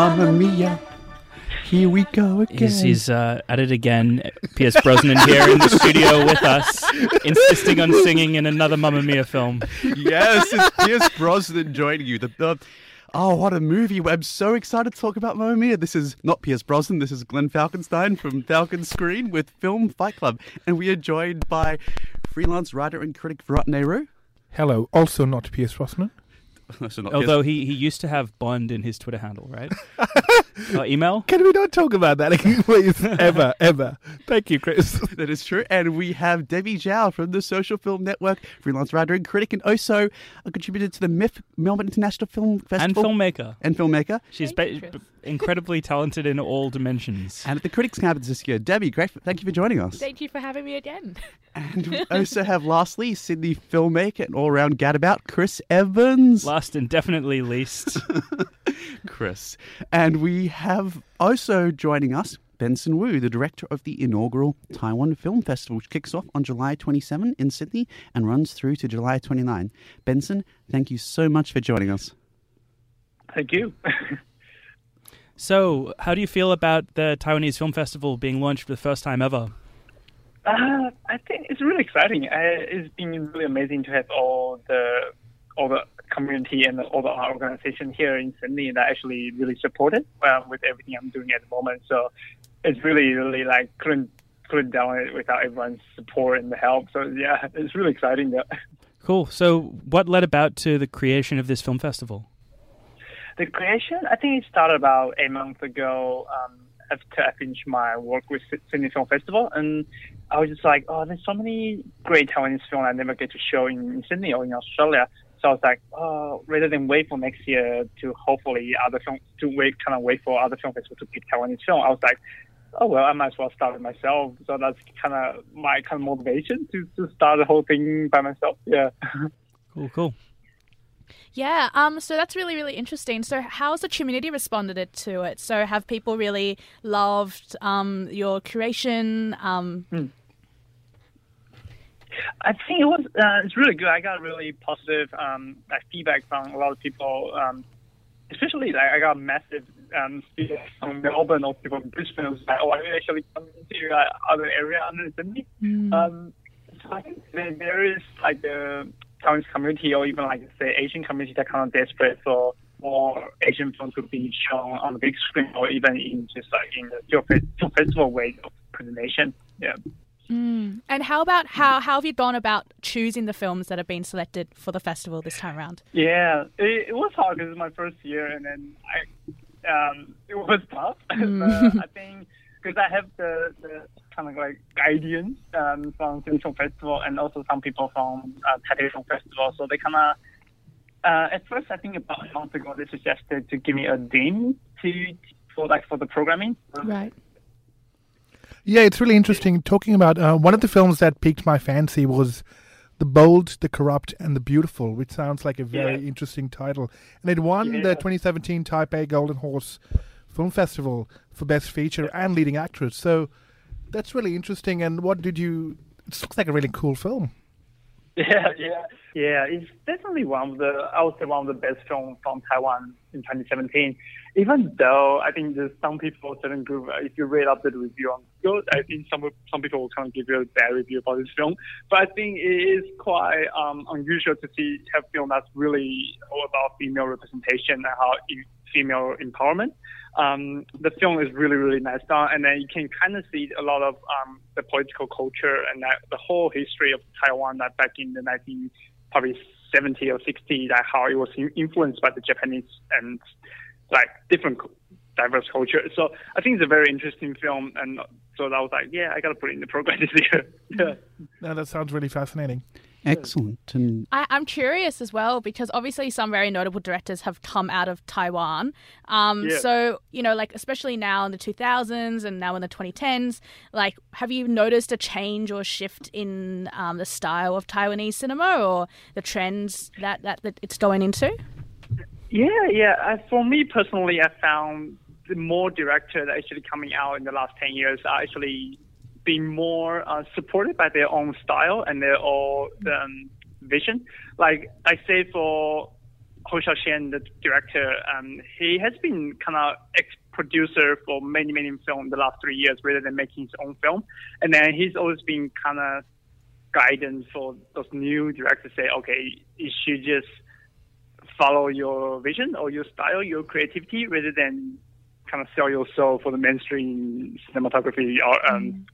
Mamma Mia. Here we go again. He's, he's uh, at it again. Pierce Brosnan here in the studio with us, insisting on singing in another Mamma Mia film. yes, it's Pierce Brosnan joining you. The, the Oh, what a movie! I'm so excited to talk about Mamma Mia. This is not Pierce Brosnan. This is Glenn Falkenstein from Falkenscreen with Film Fight Club, and we are joined by freelance writer and critic Virat Nehru. Hello, also not Pierce Brosnan. so not Although he, he used to have Bond in his Twitter handle, right? uh, email? Can we not talk about that again, please? ever, ever. Thank you, Chris. that is true. And we have Debbie Zhao from the Social Film Network, freelance writer and critic, and also a contributor to the MIFF Melbourne International Film Festival. And filmmaker. And filmmaker. She's ba- incredibly talented in all dimensions. And at the Critics Campus this year. Debbie, great. Thank you for joining us. Thank you for having me again. And we also have, lastly, Sydney filmmaker and all round gadabout, Chris Evans. Last and definitely least, Chris. And we have also joining us Benson Wu, the director of the inaugural Taiwan Film Festival, which kicks off on July 27 in Sydney and runs through to July 29. Benson, thank you so much for joining us. Thank you. so, how do you feel about the Taiwanese Film Festival being launched for the first time ever? Uh, I think it's really exciting. Uh, it's been really amazing to have all the all the community and all the art organization here in Sydney that actually really support it uh, with everything I'm doing at the moment. So it's really, really like couldn't couldn't done it without everyone's support and the help. So yeah, it's really exciting. Yeah. Cool. So what led about to the creation of this film festival? The creation, I think it started about a month ago. Um, after I finished my work with Sydney Film Festival, and I was just like, oh, there's so many great Taiwanese films I never get to show in Sydney or in Australia. So I was like, oh, rather than wait for next year to hopefully other film to wait, kind of wait for other film festivals to pick Taiwanese film, I was like, oh well, I might as well start it myself. So that's kind of my kind of motivation to to start the whole thing by myself. Yeah. Cool, cool. Yeah, um, so that's really, really interesting. So, how has the community responded to it? So, have people really loved um, your creation? Um, hmm. I think it was uh, it's really good. I got really positive um, like feedback from a lot of people, um, especially like I got massive um, feedback from Melbourne or people from Brisbane. It was like, oh, I actually come to uh, other area under Sydney. Mm. Um, so I think there, there is like the Taiwanese community or even like say Asian community that kind of desperate for more Asian films to be shown on the big screen or even in just like in the film festival way of presentation. Yeah. Mm. And how about how how have you gone about choosing the films that have been selected for the festival this time around? Yeah, it, it was hard because it's my first year, and then I um, it was tough. Mm. I think because I have the, the kind of like guidance um, from Film Festival and also some people from uh, Taipei Film Festival, so they kind of. Uh, at first, I think about a month ago, they suggested to give me a theme to for like for the programming. Right. Yeah, it's really interesting. Talking about uh, one of the films that piqued my fancy was The Bold, the Corrupt, and the Beautiful, which sounds like a very yeah. interesting title. And it won yeah. the 2017 Taipei Golden Horse Film Festival for Best Feature and Leading Actress. So that's really interesting. And what did you? It looks like a really cool film. Yeah, yeah, yeah. It's definitely one of the I would say one of the best films from Taiwan in 2017. Even though I think there's some people, certain group, uh, if you read up the review on good, I think some some people will kind of give you a bad review about this film. But I think it is quite um, unusual to see a film that's really all about female representation and how female empowerment. Um, the film is really, really nice done, and then you can kind of see a lot of um, the political culture and that, the whole history of Taiwan that back in the 19 probably 70 or 60, that how it was influenced by the Japanese and like different diverse culture. So I think it's a very interesting film, and so I was like, yeah, I got to put it in the program this year. yeah. No, that sounds really fascinating. Excellent. And I, am curious as well because obviously some very notable directors have come out of Taiwan. Um, yeah. So you know, like especially now in the 2000s and now in the 2010s, like have you noticed a change or shift in um, the style of Taiwanese cinema or the trends that, that, that it's going into? Yeah, yeah. Uh, for me personally, I found the more directors actually coming out in the last 10 years are actually being more uh, supported by their own style and their own um, vision. Like I say for Hou Hsiao-hsien, the director, um, he has been kind of ex-producer for many, many films the last three years, rather than making his own film. And then he's always been kind of guidance for those new directors. To say, okay, you should just follow your vision or your style, your creativity, rather than kind of sell yourself for the mainstream cinematography or, um, mm.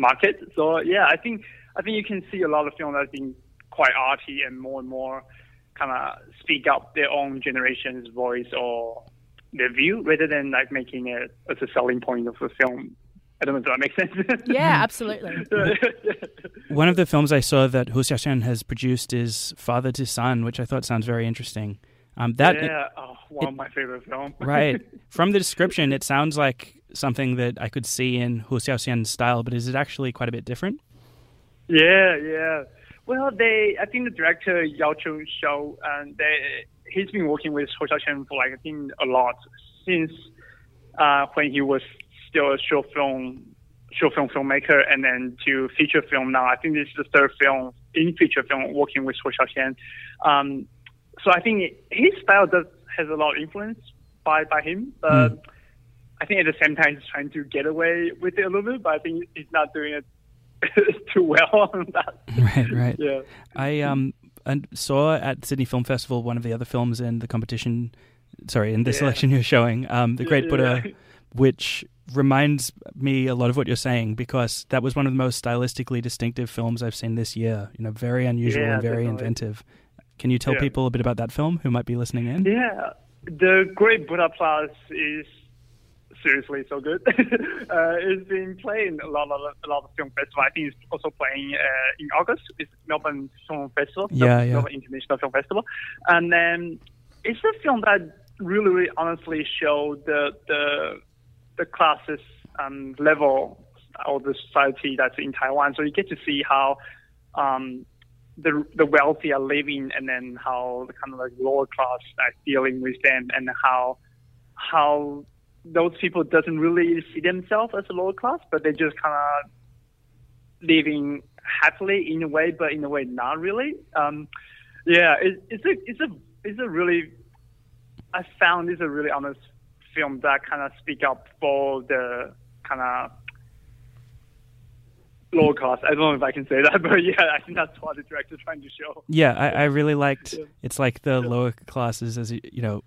Market. So yeah, I think I think you can see a lot of films that's been quite arty and more and more kind of speak up their own generation's voice or their view rather than like making it as a selling point of the film. I don't know if that makes sense. yeah, absolutely. One of the films I saw that Hou Hsiao-hsien has produced is Father to Son, which I thought sounds very interesting. Um, that yeah, it, oh, one it, of my favorite films. right. From the description, it sounds like something that I could see in Hou Hsiao-hsien's style, but is it actually quite a bit different? Yeah, yeah. Well, they, I think the director Yao Chung Xiao, and they, he's been working with Hou Hsiao-hsien for like I think a lot since uh, when he was still a short film short film filmmaker, and then to feature film now. I think this is the third film in feature film working with Hou Hsiao-hsien. Um, so I think his style does has a lot of influence by by him, but mm. I think at the same time he's trying to get away with it a little bit. But I think he's not doing it too well on that. Right, right. Yeah. I um and saw at Sydney Film Festival one of the other films in the competition. Sorry, in the yeah. selection you're showing, um, the Great yeah, Buddha, yeah. which reminds me a lot of what you're saying because that was one of the most stylistically distinctive films I've seen this year. You know, very unusual and very definitely. inventive. Can you tell people a bit about that film who might be listening in? Yeah, the Great Buddha Plus is seriously so good. uh, it's been playing a lot, of a lot of film festival. I think it's also playing uh, in August. It's Melbourne Film Festival, yeah, yeah. Melbourne International Film Festival, and then it's a film that really, really honestly show the the the classes um, level of the society that's in Taiwan. So you get to see how um, the the wealthy are living, and then how the kind of like lower class are dealing with them, and how how those people doesn't really see themselves as a lower class, but they just kind of living happily in a way, but in a way not really. Um, yeah, it, it's a it's a it's a really I found it's a really honest film that kind of speak up for the kind of lower class. I don't know if I can say that, but yeah, I think that's what the director's trying to show. Yeah, I, I really liked. Yeah. It's like the yeah. lower classes as you know,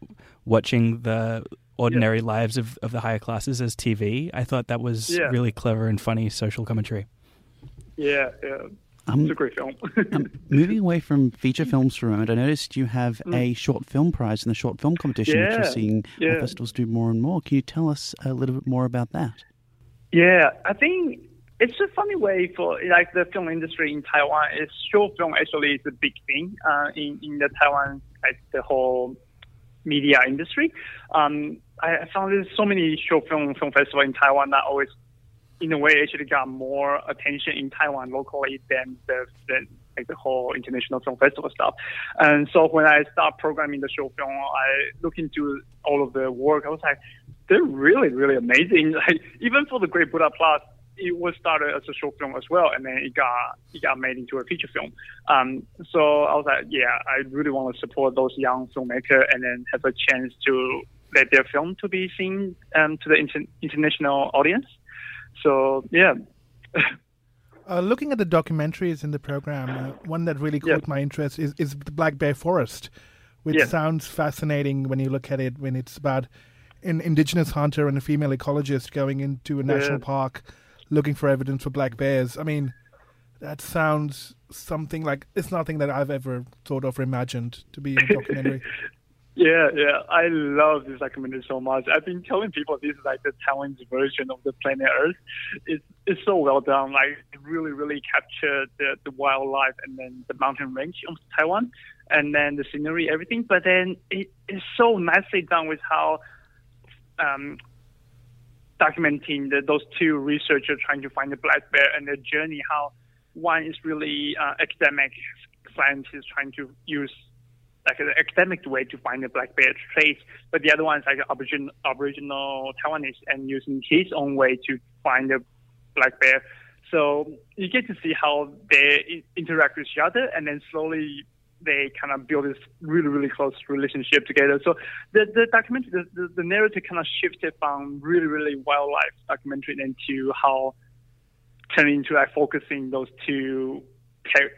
watching the ordinary yeah. lives of, of the higher classes as TV. I thought that was yeah. really clever and funny social commentary. Yeah, yeah. Um, it's a great film. um, moving away from feature films for a moment, I noticed you have mm. a short film prize in the short film competition, yeah, which you're seeing yeah. festivals do more and more. Can you tell us a little bit more about that? Yeah, I think it's a funny way for like the film industry in Taiwan. Is short film actually is a big thing uh, in in the Taiwan like the whole media industry. Um, I, I found there's so many short film film festival in Taiwan that always, in a way, actually got more attention in Taiwan locally than the, the like the whole international film festival stuff. And so when I start programming the short film, I look into all of the work. I was like, they're really, really amazing. Like even for the Great Buddha Plus, it was started as a short film as well, and then it got it got made into a feature film. Um, so I was like, yeah, I really want to support those young filmmakers, and then have a chance to let their film to be seen um, to the inter- international audience. So yeah. Uh, looking at the documentaries in the program, uh, one that really caught yeah. my interest is, is the Black Bear Forest, which yeah. sounds fascinating when you look at it. When it's about an indigenous hunter and a female ecologist going into a national yeah. park looking for evidence for black bears. I mean, that sounds something like it's nothing that I've ever thought of or imagined to be in a documentary. yeah, yeah, I love this documentary so much. I've been telling people this is like the Taiwan's version of the planet Earth. It's it's so well done. Like it really, really captured the the wildlife and then the mountain range of Taiwan, and then the scenery, everything. But then it is so nicely done with how um, documenting the, those two researchers trying to find the black bear and their journey, how one is really uh, academic scientist trying to use like an academic way to find the black bear trace, but the other one is like aboriginal, aboriginal Taiwanese and using his own way to find the black bear. So you get to see how they interact with each other, and then slowly they kind of build this really, really close relationship together. So the, the documentary, the, the, the narrative kind of shifted from really, really wildlife documentary into how turning into like focusing those two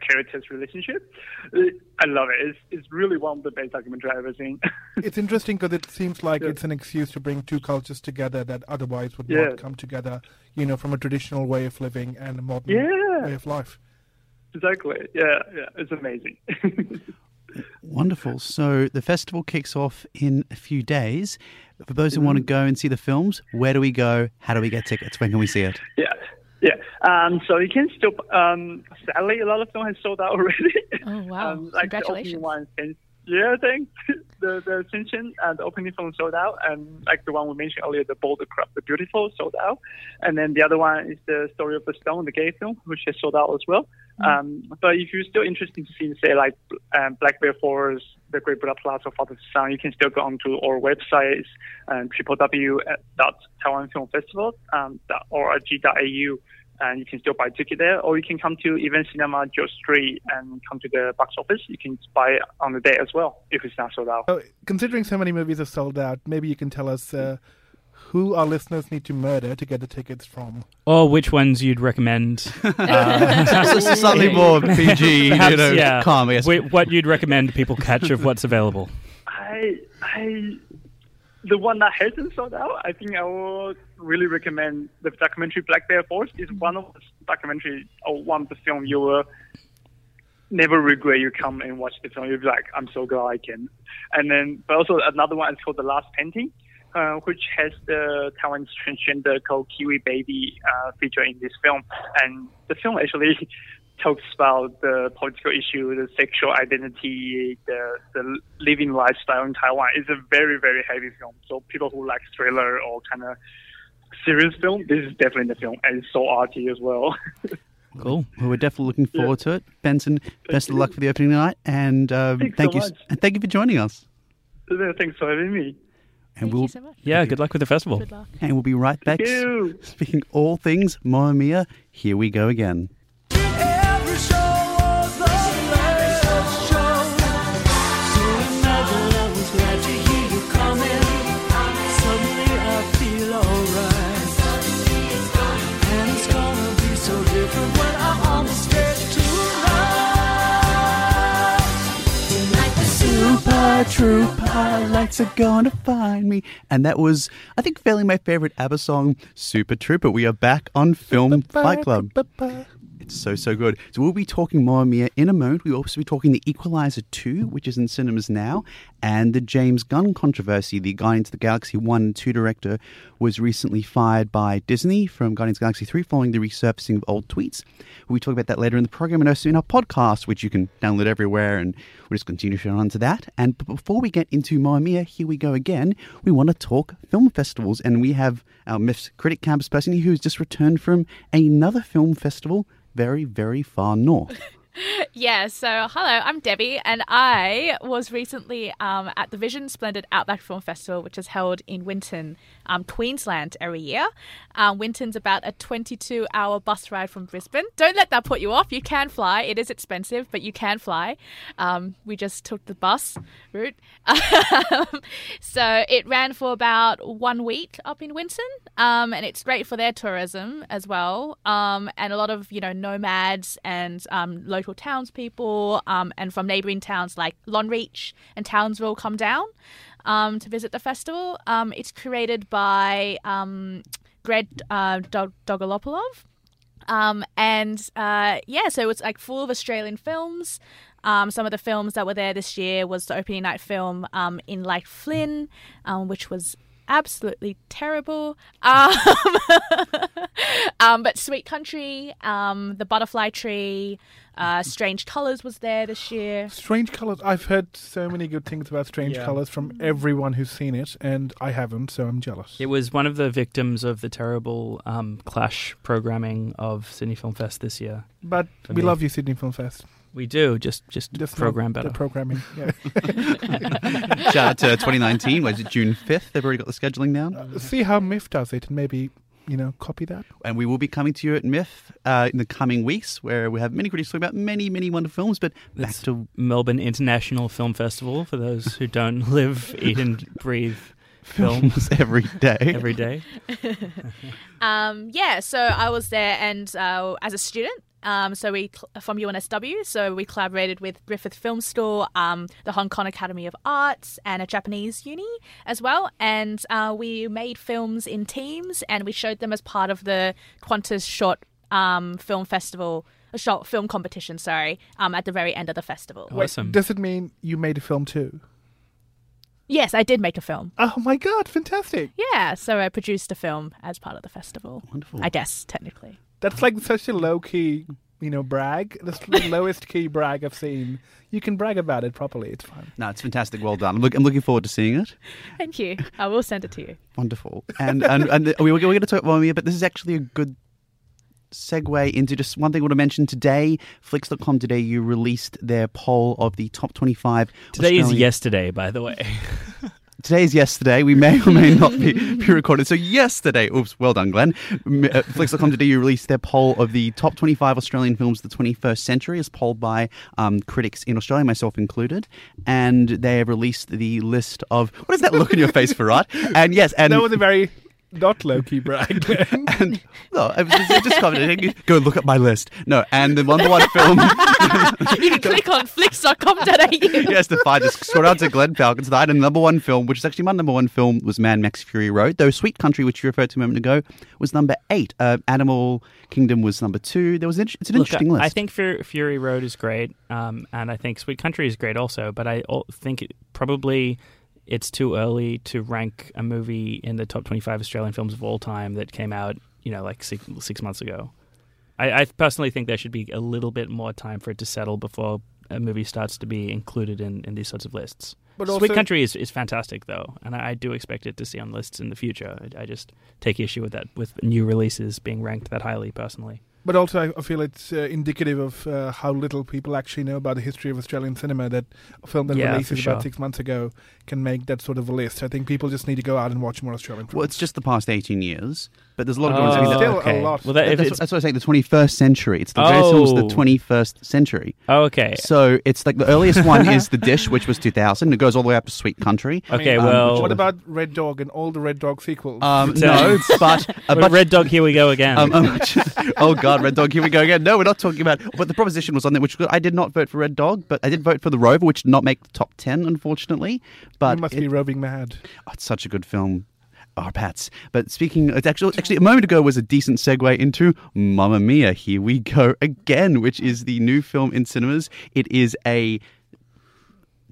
characters' relationship. I love it. It's, it's really one of the best documentaries I've ever seen. it's interesting because it seems like yeah. it's an excuse to bring two cultures together that otherwise would yeah. not come together, you know, from a traditional way of living and a modern yeah. way of life. Exactly. Yeah, yeah. It's amazing. Wonderful. So the festival kicks off in a few days. For those who mm-hmm. want to go and see the films, where do we go? How do we get tickets? When can we see it? Yeah. Yeah, um, so you can still. Um, sadly, a lot of them have sold out already. Oh wow! um, like Congratulations! The opening one, yeah, thanks. the the Ascension and the opening film sold out, and like the one we mentioned earlier, the Boulder Corrupt, the Beautiful sold out, and then the other one is the Story of the Stone, the gay film, which has sold out as well. Mm-hmm. Um, but if you're still interested to see, say, like um, Black Bear Forest, the Great Buddha Plus, Father Son, you can still go onto our website, um, www.taiwanfilmfestival.org.au and you can still buy a ticket there, or you can come to Event Cinema George Street and come to the box office. You can buy it on the day as well if it's not sold out. So, considering so many movies are sold out, maybe you can tell us uh, who our listeners need to murder to get the tickets from, or which ones you'd recommend. uh, slightly more PG, Perhaps, you know, yeah. calm. I guess. What you'd recommend people catch of what's available. I I the one that hasn't sold out, I think I would really recommend the documentary Black Bear Forest. is one of the documentary or one of the film you will never regret you come and watch the film. You'll be like, I'm so glad I can. And then, but also another one is called The Last Painting, uh, which has the Taiwanese transgender called Kiwi Baby uh, featured in this film. And the film actually talks about the political issue, the sexual identity, the the living lifestyle in Taiwan. It's a very very heavy film. So people who like thriller or kind of serious film, this is definitely the film, and it's so arty as well. Cool. Well, we're definitely looking forward yeah. to it. Benson, best of luck for the opening night, and um, thank so you, much. and thank you for joining us. Thanks for having me. And thank we'll, so Yeah, good luck with the festival. And we'll be right back. Speaking all things Mamma Mia, here we go again. True lights are gonna find me. And that was, I think, fairly my favorite ABBA song, Super Trooper. We are back on Film Fight Club. It's so, so good. So we'll be talking Mamma Mia in a moment. We'll also be talking The Equalizer 2, which is in cinemas now, and the James Gunn controversy. The Guardians of the Galaxy 1 and 2 director was recently fired by Disney from Guardians of the Galaxy 3 following the resurfacing of old tweets. We'll talk about that later in the program and also in our podcast, which you can download everywhere, and we'll just continue on to that. And before we get into Mamma Mia, here we go again. We want to talk film festivals, and we have our MIFF's critic campus person who's just returned from another film festival very, very far north. Yeah, so hello, I'm Debbie, and I was recently um, at the Vision Splendid Outback Film Festival, which is held in Winton, um, Queensland, every year. Um, Winton's about a 22 hour bus ride from Brisbane. Don't let that put you off. You can fly. It is expensive, but you can fly. Um, we just took the bus route. so it ran for about one week up in Winton, um, and it's great for their tourism as well. Um, and a lot of, you know, nomads and local local townspeople um, and from neighbouring towns like Longreach and Townsville come down um, to visit the festival. Um, it's created by um, Greg uh, Dolgopolov. Um, and uh, yeah, so it's like full of Australian films. Um, some of the films that were there this year was the opening night film um, in Like Flynn, um, which was absolutely terrible. Um, um, but Sweet Country, um, The Butterfly Tree, uh, Strange Colors was there this year. Strange Colors. I've heard so many good things about Strange yeah. Colors from everyone who's seen it, and I haven't, so I'm jealous. It was one of the victims of the terrible um, clash programming of Sydney Film Fest this year. But we me. love you, Sydney Film Fest. We do just just, just program better. The programming, yeah. Shout out to 2019. Was it June 5th? They've already got the scheduling down. Uh, see how MIFF does it, and maybe you know, copy that. And we will be coming to you at MIFF uh, in the coming weeks, where we have many critics talking about many, many wonderful films. But back It's to Melbourne International Film Festival for those who don't live, eat, and breathe films every day. every day. Um, yeah, so I was there and uh, as a student. Um, so we cl- from UNSW, so we collaborated with Griffith Film School, um, the Hong Kong Academy of Arts, and a Japanese uni as well. And uh, we made films in teams, and we showed them as part of the Qantas Short um, Film Festival, a short film competition. Sorry, um, at the very end of the festival. Wait, Awesome. does it mean you made a film too? Yes, I did make a film. Oh my god, fantastic! Yeah, so I produced a film as part of the festival. Wonderful. I guess technically. That's like such a low key, you know, brag. That's the lowest key brag I've seen. You can brag about it properly. It's fine. No, it's fantastic. Well done. I'm, look, I'm looking forward to seeing it. Thank you. I will send it to you. Wonderful. And and, and we were, going to talk about Mamma Mia, but this is actually a good segue into just one thing I want to mention today. Flicks.com today, you released their poll of the top 25. Today is yesterday, by the way. Today is yesterday. We may or may not be, be recorded. So yesterday, oops, well done, Glenn. Uh, you released their poll of the top 25 Australian films of the 21st century, as polled by um, critics in Australia, myself included. And they have released the list of what is that look on your face, Virat? And yes, and that was a very not low key brag. and no, I was just, just commenting. Go look at my list. No, and the number one film. you can click on flicks.com.au. yes, to find just scroll down to Glenn Falkenstein, and the number one film, which is actually my number one film, was Mad Max Fury Road. Though Sweet Country, which you referred to a moment ago, was number eight. Uh, Animal Kingdom was number two. There was an, it's an Look, interesting I, list. I think Fury, Fury Road is great, um, and I think Sweet Country is great also. But I think it, probably it's too early to rank a movie in the top 25 Australian films of all time that came out, you know, like six, six months ago. I, I personally think there should be a little bit more time for it to settle before a movie starts to be included in, in these sorts of lists. But Sweet also- Country is, is fantastic though, and I, I do expect it to see on lists in the future. I, I just take issue with that with new releases being ranked that highly personally. But also, I- I feel it's uh, indicative of uh, how little people actually know about the history of Australian cinema. That a film that Yeah, releases for about six months ago can make that sort of a list. I think people just need to go out and watch more Australian films. well, it's just the past 18 years, but there's a lot of Oh, ones. I mean, that- still a okay. lot. Well, that, if that's, it's, that's what I was saying. The 21st century. It's the various films the Oh. 21st century. oh, okay, So it's like the earliest one is The Dish, which was 2000. It goes all the way up to Sweet Country. okay. um, well, what about Red Dog and all the Red Dog sequels? Um, no, but, uh, But but Red Dog, here we go again. Um, um, oh God, Red Dog, here we go again. No, we're not talking about. But the proposition was on there, which I did not vote for Red Dog, but I did vote for the Rover, which did not make the top ten, unfortunately. But you must it- be roving mad. oh, it's such a good film. Our Pats. But speaking, it's actually actually a moment ago was a decent segue into Mamma Mia. Here we go again, which is the new film in cinemas. It is a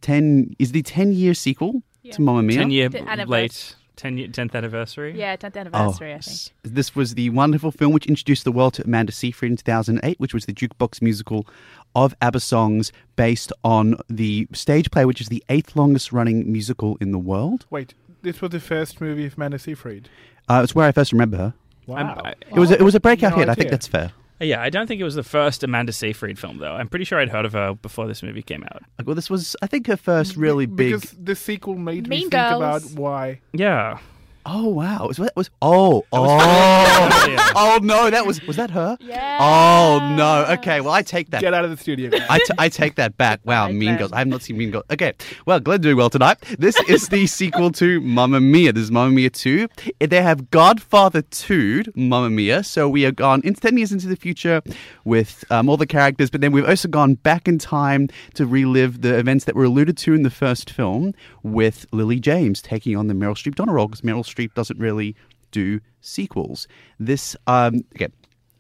ten is the ten year sequel Yeah. to Mamma Mia. ten year late, ten tenth anniversary. Yeah, 10th anniversary, I think. This was the wonderful film which introduced the world to Amanda Seyfried in 2008, which was the jukebox musical of ABBA songs based on the stage play, which is the eighth longest running musical in the world. Wait, this was the first movie of Amanda Seyfried. Uh, it's where I first remember her. Wow. I'm- It was a, it was a breakout No hit. I think that's fair. Yeah, I don't think it was the first Amanda Seyfried film, though. I'm pretty sure I'd heard of her before this movie came out. Well, this was I think her first really big. Because the sequel made me Mean think about why. Yeah. Oh wow! Was that was oh oh oh no! That was was that her? Yeah. Oh no! Okay, well I take that Get out of the studio. guys. I, t- I take that back. Wow, Right Mean then. Girls. I have not seen Mean Girls. Okay, well, Glenn doing well tonight. This is the sequel to Mamma Mia. This is Mamma Mia 2. They have Godfather 2, Mamma Mia. So we have gone in 10 years into the future with um, all the characters, but then we've also gone back in time to relive the events that were alluded to in the first film with Lily James taking on the Meryl Streep Donna role because Meryl Streep doesn't really do sequels. This, um, okay,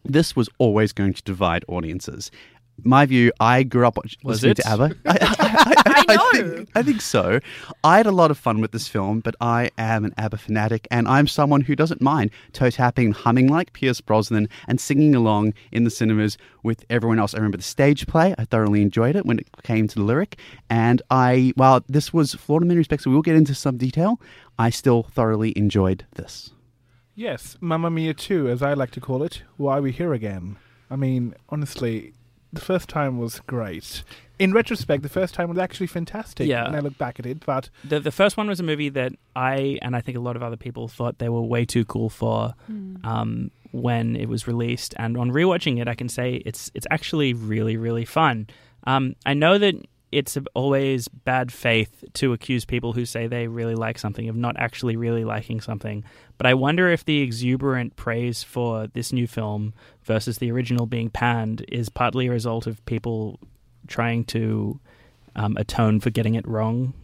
this was always going to divide audiences. My view, I grew up watch- Was listening it? to ABBA. I, I, I, I know. think, I think so. I had a lot of fun with this film, but I am an ABBA fanatic, and I'm someone who doesn't mind toe tapping humming like Pierce Brosnan and singing along in the cinemas with everyone else. I remember the stage play. I thoroughly enjoyed it when it came to the lyric. And I, while this was flawed in many respects, we will get into some detail, I still thoroughly enjoyed this. Yes, Mamma Mia 2, as I like to call it. Why are we here again? I mean, honestly, the first time was great. In retrospect, the first time was actually fantastic. Yeah. When I look back at it, but the the first one was a movie that I and I think a lot of other people thought they were way too cool for um, when it was released. And on rewatching it, I can say it's it's actually really really fun. Um, I know that it's always bad faith to accuse people who say they really like something of not actually really liking something. But I wonder if the exuberant praise for this new film versus the original being panned is partly a result of people trying to um, atone for getting it wrong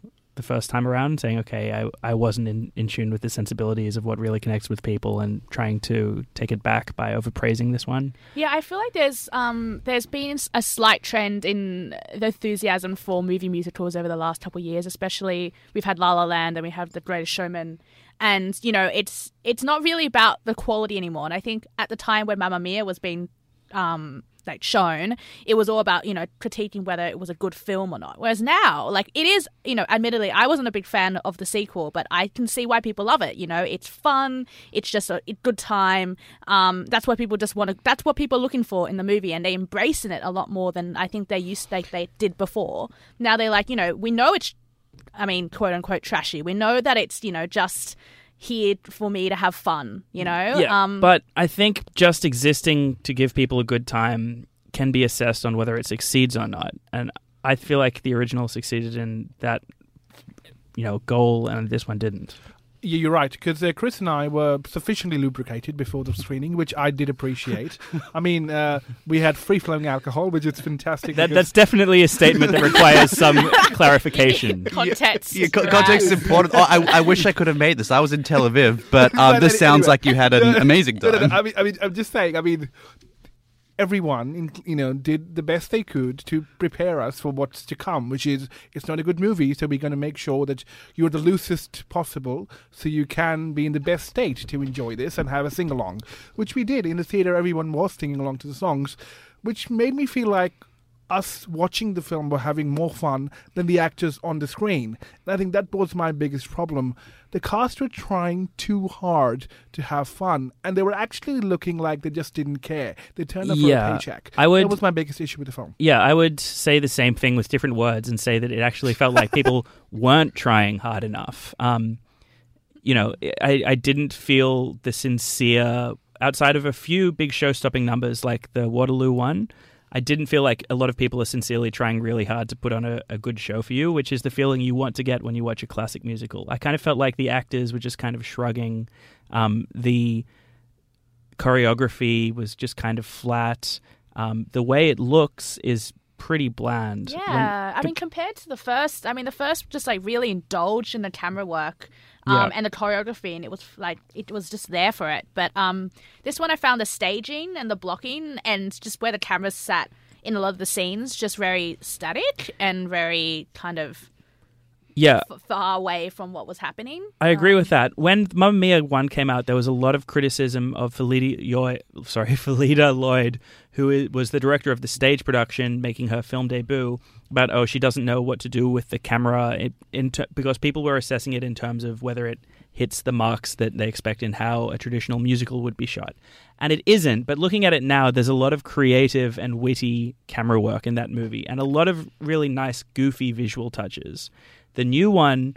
the first time around, saying, okay, I, I wasn't in, in tune with the sensibilities of what really connects with people and trying to take it back by overpraising this one. Yeah, I feel like there's um there's been a slight trend in the enthusiasm for movie musicals over the last couple of years, especially we've had La La Land and we have The Greatest Showman. And, you know, it's it's not really about the quality anymore. And I think at the time when Mamma Mia was being um like shown, it was all about you know critiquing whether it was a good film or not. Whereas now, like it is, you know, admittedly, I wasn't a big fan of the sequel, but I can see why people love it. You know, it's fun, it's just a good time. Um, that's what people just want to. That's what people are looking for in the movie, and they embrace in it a lot more than I think they used like they did before. Now they're like, you know, we know it's, I mean, quote unquote trashy. We know that it's you know just here for me to have fun, you know? Yeah. Um, but I think just existing to give people a good time can be assessed on whether it succeeds or not. And I feel like the original succeeded in that, you know, goal, and this one didn't. Yeah, you're right, because uh, Chris and I were sufficiently lubricated before the screening, which I did appreciate. I mean, uh, we had free flowing alcohol, which is fantastic. That, because- that's definitely a statement that requires some clarification. context. Yeah, co- right. context is important. Oh, I, I wish I could have made this. I was in Tel Aviv, but um, this sounds anyway. like you had an amazing No, no, no, time. I mean, I mean, I'm just saying. I mean, everyone, you know, did the best they could to prepare us for what's to come. Which is, it's not a good movie, so we're going to make sure that you're the loosest possible, so you can be in the best state to enjoy this and have a sing along. Which we did in the theater. Everyone was singing along to the songs, which made me feel like us watching the film were having more fun than the actors on the screen. And I think that was my biggest problem. The cast were trying too hard to have fun, and they were actually looking like they just didn't care. They turned up Yeah, for a paycheck. I would- That was my biggest issue with the film. Yeah, I would say the same thing with different words and say that it actually felt like people weren't trying hard enough. Um, you know, I, I didn't feel the sincere, outside of a few big show stopping numbers like the Waterloo one, I didn't feel like a lot of people are sincerely trying really hard to put on a, a good show for you, which is the feeling you want to get when you watch a classic musical. I kind of felt like the actors were just kind of shrugging. Um, the choreography was just kind of flat. Um, the way it looks is pretty bland. When- Yeah, I mean, compared to the first, I mean, the first just like really indulged in the camera work um, and the choreography, and it was like it was just there for it. But um, this one, I found the staging and the blocking, and just where the cameras sat in a lot of the scenes, just very static and very kind of yeah, f- far away from what was happening. I agree Um, with that. When Mamma Mia one came out, there was a lot of criticism of Phyllida, Yo- sorry, Phyllida Lloyd, who was the director of the stage production, making her film debut. About oh, she doesn't know what to do with the camera, in, in ter- because people were assessing it in terms of whether it hits the marks that they expect in how a traditional musical would be shot, and it isn't. But looking at it now, there's a lot of creative and witty camera work in that movie, and a lot of really nice, goofy visual touches. The new one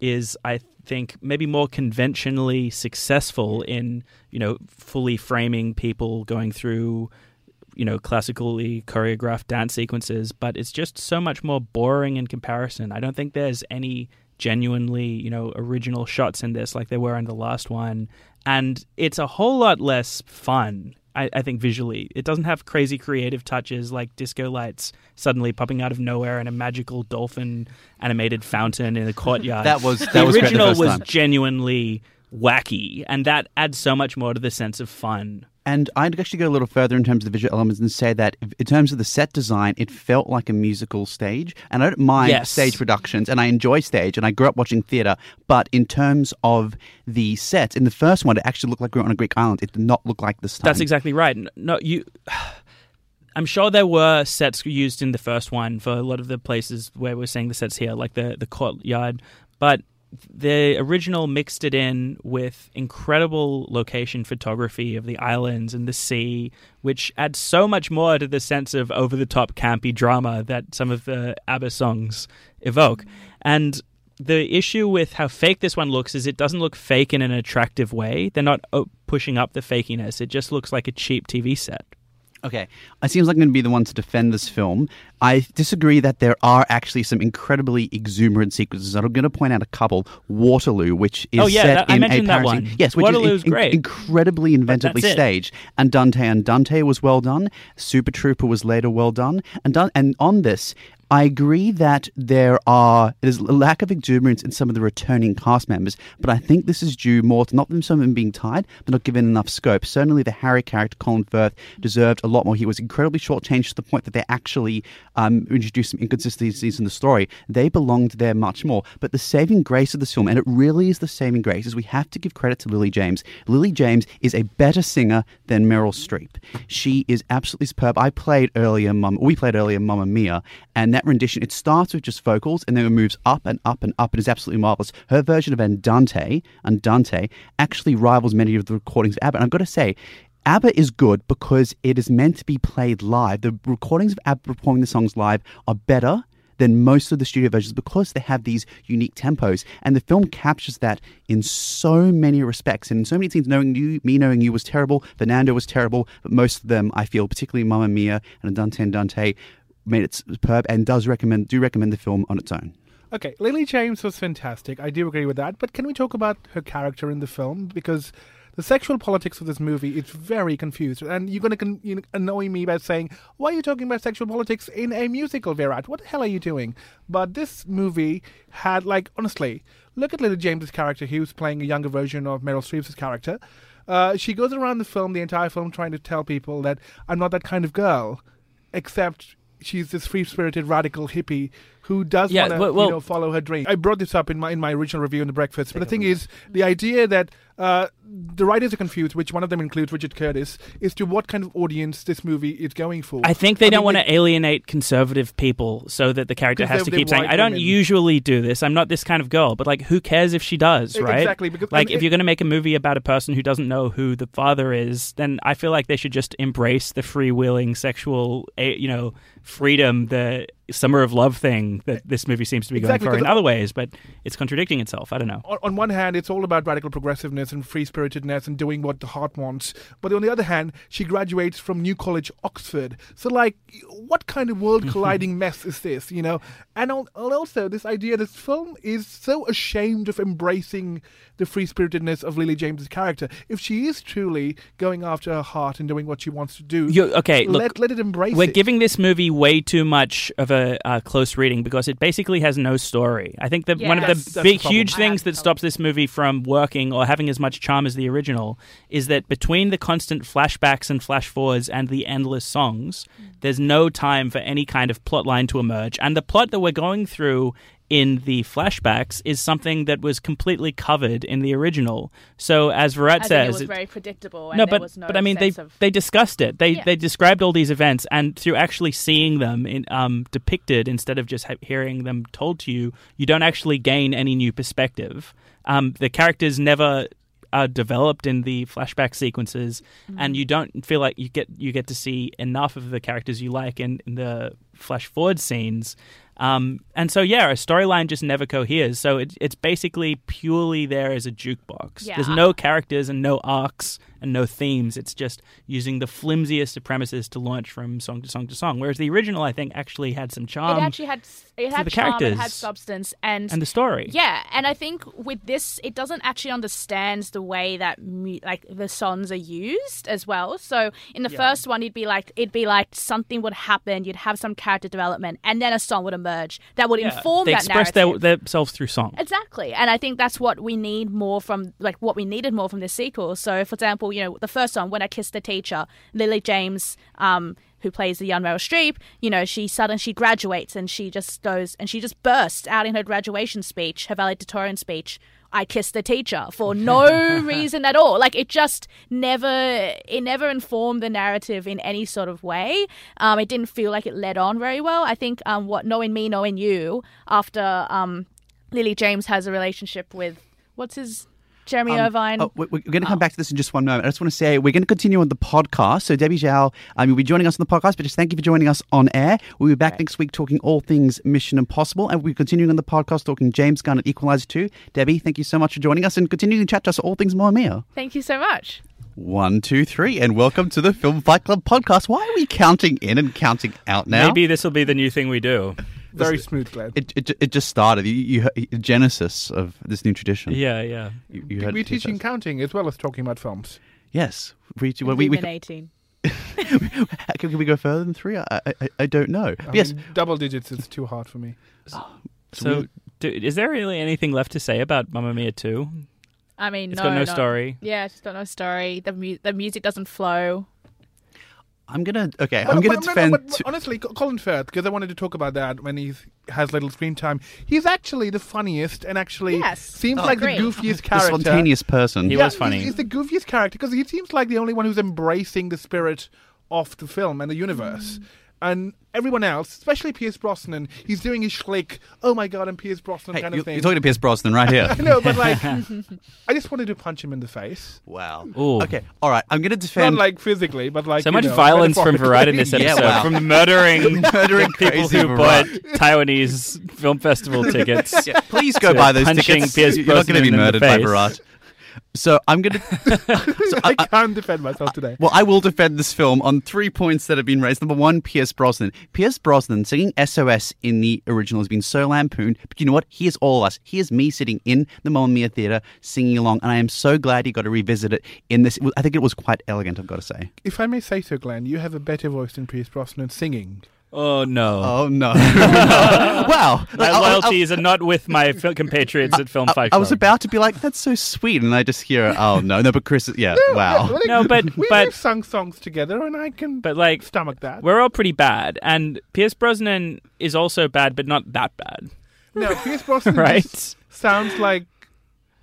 is I think maybe more conventionally successful in you know fully framing people going through you know classically choreographed dance sequences but it's just so much more boring in comparison. I don't think there's any genuinely you know original shots in this like there were in the last one. And it's a whole lot less fun I, I think visually it doesn't have crazy creative touches like disco lights suddenly popping out of nowhere and a magical dolphin animated fountain in the courtyard That was that the was great the original first was time. genuinely wacky, and that adds so much more to the sense of fun. And I'd actually go a little further in terms of the visual elements and say that in terms of the set design, it felt like a musical stage. And I don't mind Yes. stage productions, and I enjoy stage, and I grew up watching theatre. But in terms of the sets, in the first one, it actually looked like we were on a Greek island. It did not look like this time. That's exactly right. No, you. I'm sure there were sets used in the first one for a lot of the places where we're seeing the sets here, like the the courtyard. But the original mixed it in with incredible location photography of the islands and the sea, which adds so much more to the sense of over the top campy drama that some of the ABBA songs evoke. And the issue with how fake this one looks is it doesn't look fake in an attractive way. They're not uh, pushing up the fakiness. It just looks like a cheap TV set. Okay, I seems like I'm going to be the one to defend this film. I disagree that there are actually some incredibly exuberant sequences. I'm going to point out a couple. Waterloo, which is oh, yeah, set that, I in mentioned a that one. Yes, which Waterloo's is in- great. incredibly inventively staged. Andante, Andante was well done. Super Trooper was later well done. And done, and on this, I agree that there are there's a lack of exuberance in some of the returning cast members, but I think this is due more to not them some of them being tired, but not given enough scope. Certainly, the Harry character, Colin Firth, deserved a lot more. He was incredibly shortchanged to the point that they actually um, introduced some inconsistencies in the story. They belonged there much more. But the saving grace of this film, and it really is the saving grace, is we have to give credit to Lily James. Lily James is a better singer than Meryl Streep. She is absolutely superb. I played earlier, Mum. We played earlier, Mamma Mia, and that rendition it starts with just vocals and then it moves up and up and up. It is absolutely marvelous. Her version of Andante, Andante, actually rivals many of the recordings of ABBA. And I've got to say. ABBA is good because it is meant to be played live. The recordings of ABBA performing the songs live are better than most of the studio versions because they have these unique tempos. And the film captures that in so many respects. And in so many scenes, knowing you, me knowing you was terrible, Fernando was terrible, but most of them, I feel, particularly Mamma Mia and Andante, Andante, made it superb and does recommend do recommend the film on its own. Okay, Lily James was fantastic. I do agree with that. But can we talk about her character in the film? Because the sexual politics of this movie is very confused. And you're going to con- you know, annoy me by saying, why are you talking about sexual politics in a musical, Virat? What the hell are you doing? But this movie had, like, honestly, look at Lily James's character. He was playing a younger version of Meryl Streep's character. Uh, she goes around the film, the entire film, trying to tell people that I'm not that kind of girl, except she's this free-spirited radical hippie who does Yeah, want to well- well- you know follow her dream. I brought this up in my in my original review in the breakfast, but the thing is, the idea that uh, the writers are confused, which one of them includes Richard Curtis, as to what kind of audience this movie is going for. I think they don't mean, want to alienate conservative people so that the character has to keep saying, I don't women." usually do this. I'm not this kind of girl. But, like, who cares if she does, right? Exactly, because- like, if it- you're going to make a movie about a person who doesn't know who the father is, then I feel like they should just embrace the freewheeling sexual, eh, you know, freedom, the summer of love thing that this movie seems to be Exactly, going for in other ways. But it's contradicting itself. I don't know. on, on one hand, it's all about radical progressiveness and free spiritedness and doing what the heart wants. But on the other hand, she graduates from New College, Oxford. So, like, what kind of world colliding mess is this, you know? And, al- also, this idea this film is so ashamed of embracing the free spiritedness of Lily James's character. If she is truly going after her heart and doing what she wants to do, You- okay, look, let, let it embrace We're it. giving this movie way too much of a uh, close reading because it basically has no story. I think that Yeah. one of the That's- big, the huge things that stops this movie from working or having as much charm as the original is that between the constant flashbacks and flash forwards and the endless songs, there's no time for any kind of plot line to emerge. And the plot that we're going through in the flashbacks is something that was completely covered in the original. So, as think says, it was it- very predictable. And no, there but was no but I mean they of- they discussed it. They Yeah. they described all these events, and through actually seeing them in um, depicted instead of just hearing them told to you, you don't actually gain any new perspective. Um, the characters never are developed in the flashback sequences, and you don't feel like you get you get to see enough of the characters you like in, in the flash forward scenes. Um, and so, yeah, a storyline just never coheres. So it, it's basically purely there as a jukebox. Yeah. There's no characters and no arcs and no themes. It's just using the flimsiest of premises to launch from song to song to song. Whereas the original, I think, actually had some charm it actually had it had the charm, it had substance, and and the story. Yeah, and I think with this, it doesn't actually understand the way that mu- like the songs are used as well. So in the first one, it'd be like it'd be like something would happen, you'd have some character development, and then a song would emerge that would Yeah. inform they that express their, themselves through song. Exactly, and I think that's what we need more from, like what we needed more from this sequel. So, for example, you know, the first one, when I kissed the teacher, Lily James, um, who plays the young Meryl Streep, you know, she suddenly she graduates and she just goes and she just bursts out in her graduation speech, her valedictorian speech. I kissed the teacher for no reason at all. Like it just never, it never informed the narrative in any sort of way. Um, it didn't feel like it led on very well. I think um, what knowing me, knowing you, after um, Lily James has a relationship with what's his Jeremy Um, Irvine. oh, we- we're going to come back to this in just one moment. I just want to say we're going to continue on the podcast. So Debbie Zhao, um, you'll be joining us on the podcast, but just thank you for joining us on air. We'll be back next week talking all things Mission Impossible, and we'll be continuing on the podcast talking James Gunn and Equalizer 2. Debbie, thank you so much for joining us and continuing to chat to us all things Mamma Mia. Thank you so much. One, two, three, and welcome to the Film Fight Club podcast. Why are we counting in and counting out now? Maybe this will be the new thing we do. Very smooth, Glenn. It, it, it just started. You, you, heard- the genesis of this new tradition. Yeah, yeah. You, you We're teaching first. counting as well as talking about films. Yes. We, well, we, we, Illuminating. can, can we go further than three? I, I, I don't know. I But yes. mean, double digits is too hard for me. Ah, so, we- do, is there really anything left to say about Mamma Mia 2? I mean, It's no, got no no story. Yeah, it's got no story. The mu- the music doesn't flow. I'm gonna okay. But- I'm gonna but- no, no, defend. but- but honestly, Colin Firth, because I wanted to talk about that when he has little screen time. He's actually the funniest and actually Yes. seems Oh, like great. the goofiest the character. spontaneous person. He yeah, was funny. He's, he's the goofiest character because he seems like the only one who's embracing the spirit of the film and the universe. Mm. And everyone else, especially Pierce Brosnan, he's doing his schlick, oh my god, I'm Pierce Brosnan Hey, kind you're, of thing. you're talking to Pierce Brosnan right here. I know, but like, I just wanted to punch him in the face. wow. Ooh. Okay. All right. I'm gonna defend. Not like physically, but like So much know, violence from Virat in metaphorically. this Yeah, episode, wow. from murdering, Murdering people crazy who bought Taiwanese film festival tickets. Yeah, please go buy those punching tickets. Pierce You're not going to be Brosnan in the murdered by face. So I'm gonna. so I I, can't defend myself today. well, I will defend this film on three points that have been raised. Number one, Pierce Brosnan. Pierce Brosnan singing SOS in the original has been so lampooned, but you know what? Here's all of us. Here's me sitting in the Mamma Mia theater singing along, and I am so glad he got to revisit it in this. I think it was quite elegant. I've got to say. If I may say so, Glenn, you have a better voice than Pierce Brosnan singing. Oh no. Oh no! wow, my I- I- I- loyalties are not with my fil- compatriots at Film I, Fight I was about to be like, "That's so sweet," and I just hear, "Oh no, no!" But Chris, yeah, wow. Well, No, but- we, but- we've sung songs together, and I can But like, stomach that. we're all pretty bad, and Pierce Brosnan is also bad, but not that bad, no, Pierce Brosnan right? just sounds like,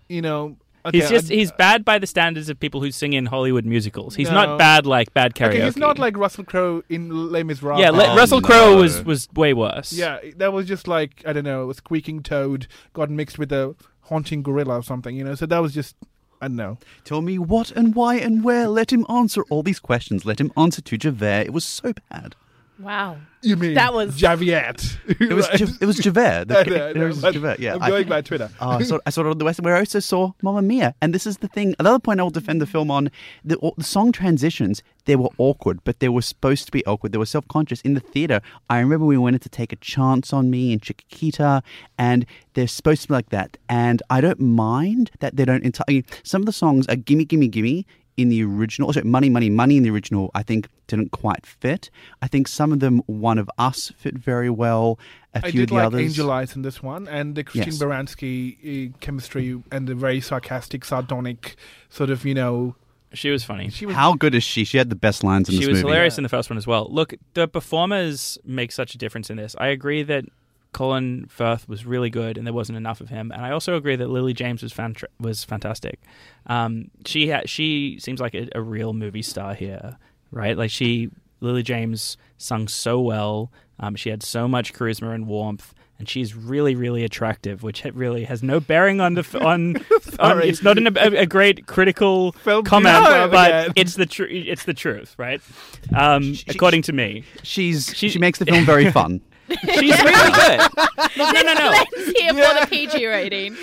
you know, okay, he's just I- he's bad by the standards of people who sing in Hollywood musicals. He's No. not bad like bad karaoke. Okay, he's not like Russell Crowe in Les Miserables. yeah. Le- Oh, Russell no. Crowe was was way worse. Yeah, that was just like I don't know, a squeaking toad got mixed with a haunting gorilla or something, you know. So that was just I don't know. Tell me what and why and where. Let him answer all these questions. Let him answer to Javert. It was so bad. Wow. You mean That was- Javiet? It was Ja- it was Javert. The- I know, I it know, was but Javert. Yeah, I'm I- going by Twitter. Oh, I saw, I saw it on the West, where I also saw Mamma Mia. And this is the thing. Another point I will defend the film on the, the song transitions. They were awkward, but they were supposed to be awkward. They were self conscious in the theater. I remember we wanted to take a chance on me and Chiquitita, and they're supposed to be like that. And I don't mind that they don't. Enti- I mean, some of the songs are "Gimme, Gimme, Gimme." In the original, also "Money, Money, Money" in the original, I think didn't quite fit. I think some of them, "One of Us," fit very well. A I few did of the like others. Angel Eyes in this one, and the Christine Yes. Baranski uh, chemistry and the very sarcastic, sardonic sort of, you know, she was funny. she was. How good is she? She had the best lines in she this movie. She was movie. hilarious in the first one as well. Look, the performers make such a difference in this. I agree that Colin Firth was really good, and there wasn't enough of him. And I also agree that Lily James was fant- was fantastic. Um, she ha- she seems like a, a real movie star here, right? Like she, Lily James, sung so well. Um, she had so much charisma and warmth. And she's really, really attractive, which really has no bearing on the f- on. on Sorry. it's not an, a, a great critical Film comment, beautiful but again. it's the truth. It's the truth, right? Um, She- according to me, She's She- she makes the film very fun. she's really good. No, no, no, no. Glenn's here for the PG rating.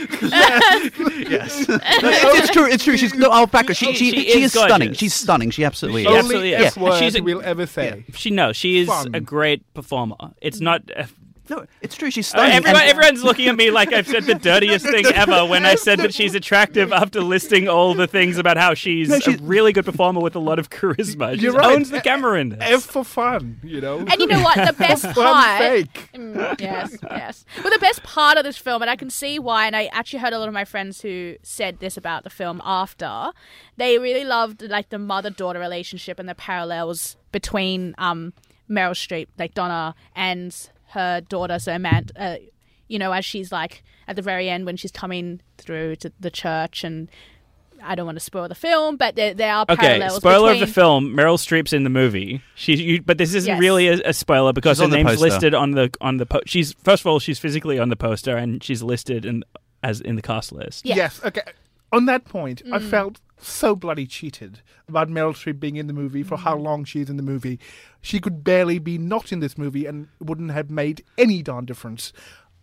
yes, it's, it's true. It's true. She's no. I'll back her. She She- she, she she, is is stunning. She's stunning. She absolutely She is. only absolutely S is. word She's a- we'll ever say. She no, she is Fun. a great performer. It's not. Uh, No, it's true. She's uh, stunning. everyone, and- everyone's looking at me like I've said the dirtiest thing ever when I said that she's attractive after listing all the things about how she's, No, she's- a really good performer with a lot of charisma. She You're right. owns the camera in this. F for fun, you know. And you know what? The best part. fake. Mm, yes, yes. Well, the best part of this film, and I can see why, and I actually heard a lot of my friends who said this about the film after, they really loved like the mother-daughter relationship and the parallels between um, Meryl Streep, like Donna, and her daughter, so Amanda. Uh, you know, as she's like at the very end when she's coming through to the church and I don't want to spoil the film, but there, there are Okay, parallels. spoiler between, of the film: Meryl Streep's in the movie. She, you, but this isn't Yes. really a, a spoiler because her the name's poster. listed on the on the. Po- she's first of all, she's physically on the poster and she's listed in as in the cast list. Yeah. Yes. Okay. On that point, I Mm. felt so bloody cheated about Meryl Streep being in the movie for Mm. how long she's in the movie. She could barely be not in this movie and wouldn't have made any darn difference.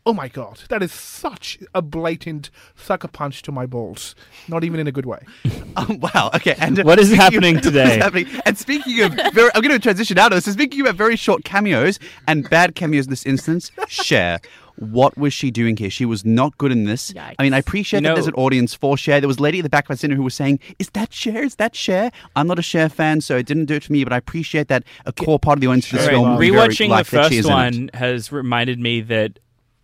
Oh my god, that is such a blatant sucker punch to my balls. Not even in a good way. Um, wow. Okay. And What is speaking of- happening what is today? happening- And speaking of, very, I'm going to transition out of this. So speaking about very short cameos and bad cameos in this instance, Cher. What was she doing here? She was not good in this. I mean, I appreciate You that there's an audience for Cher. There was a lady at the back of my cinema who was saying, "Is that Cher? Is that Cher?" I'm not a Cher fan, so it didn't do it for me. But I appreciate that a core part of the audience for this Right. film Rewatching the first is in it. one has reminded me that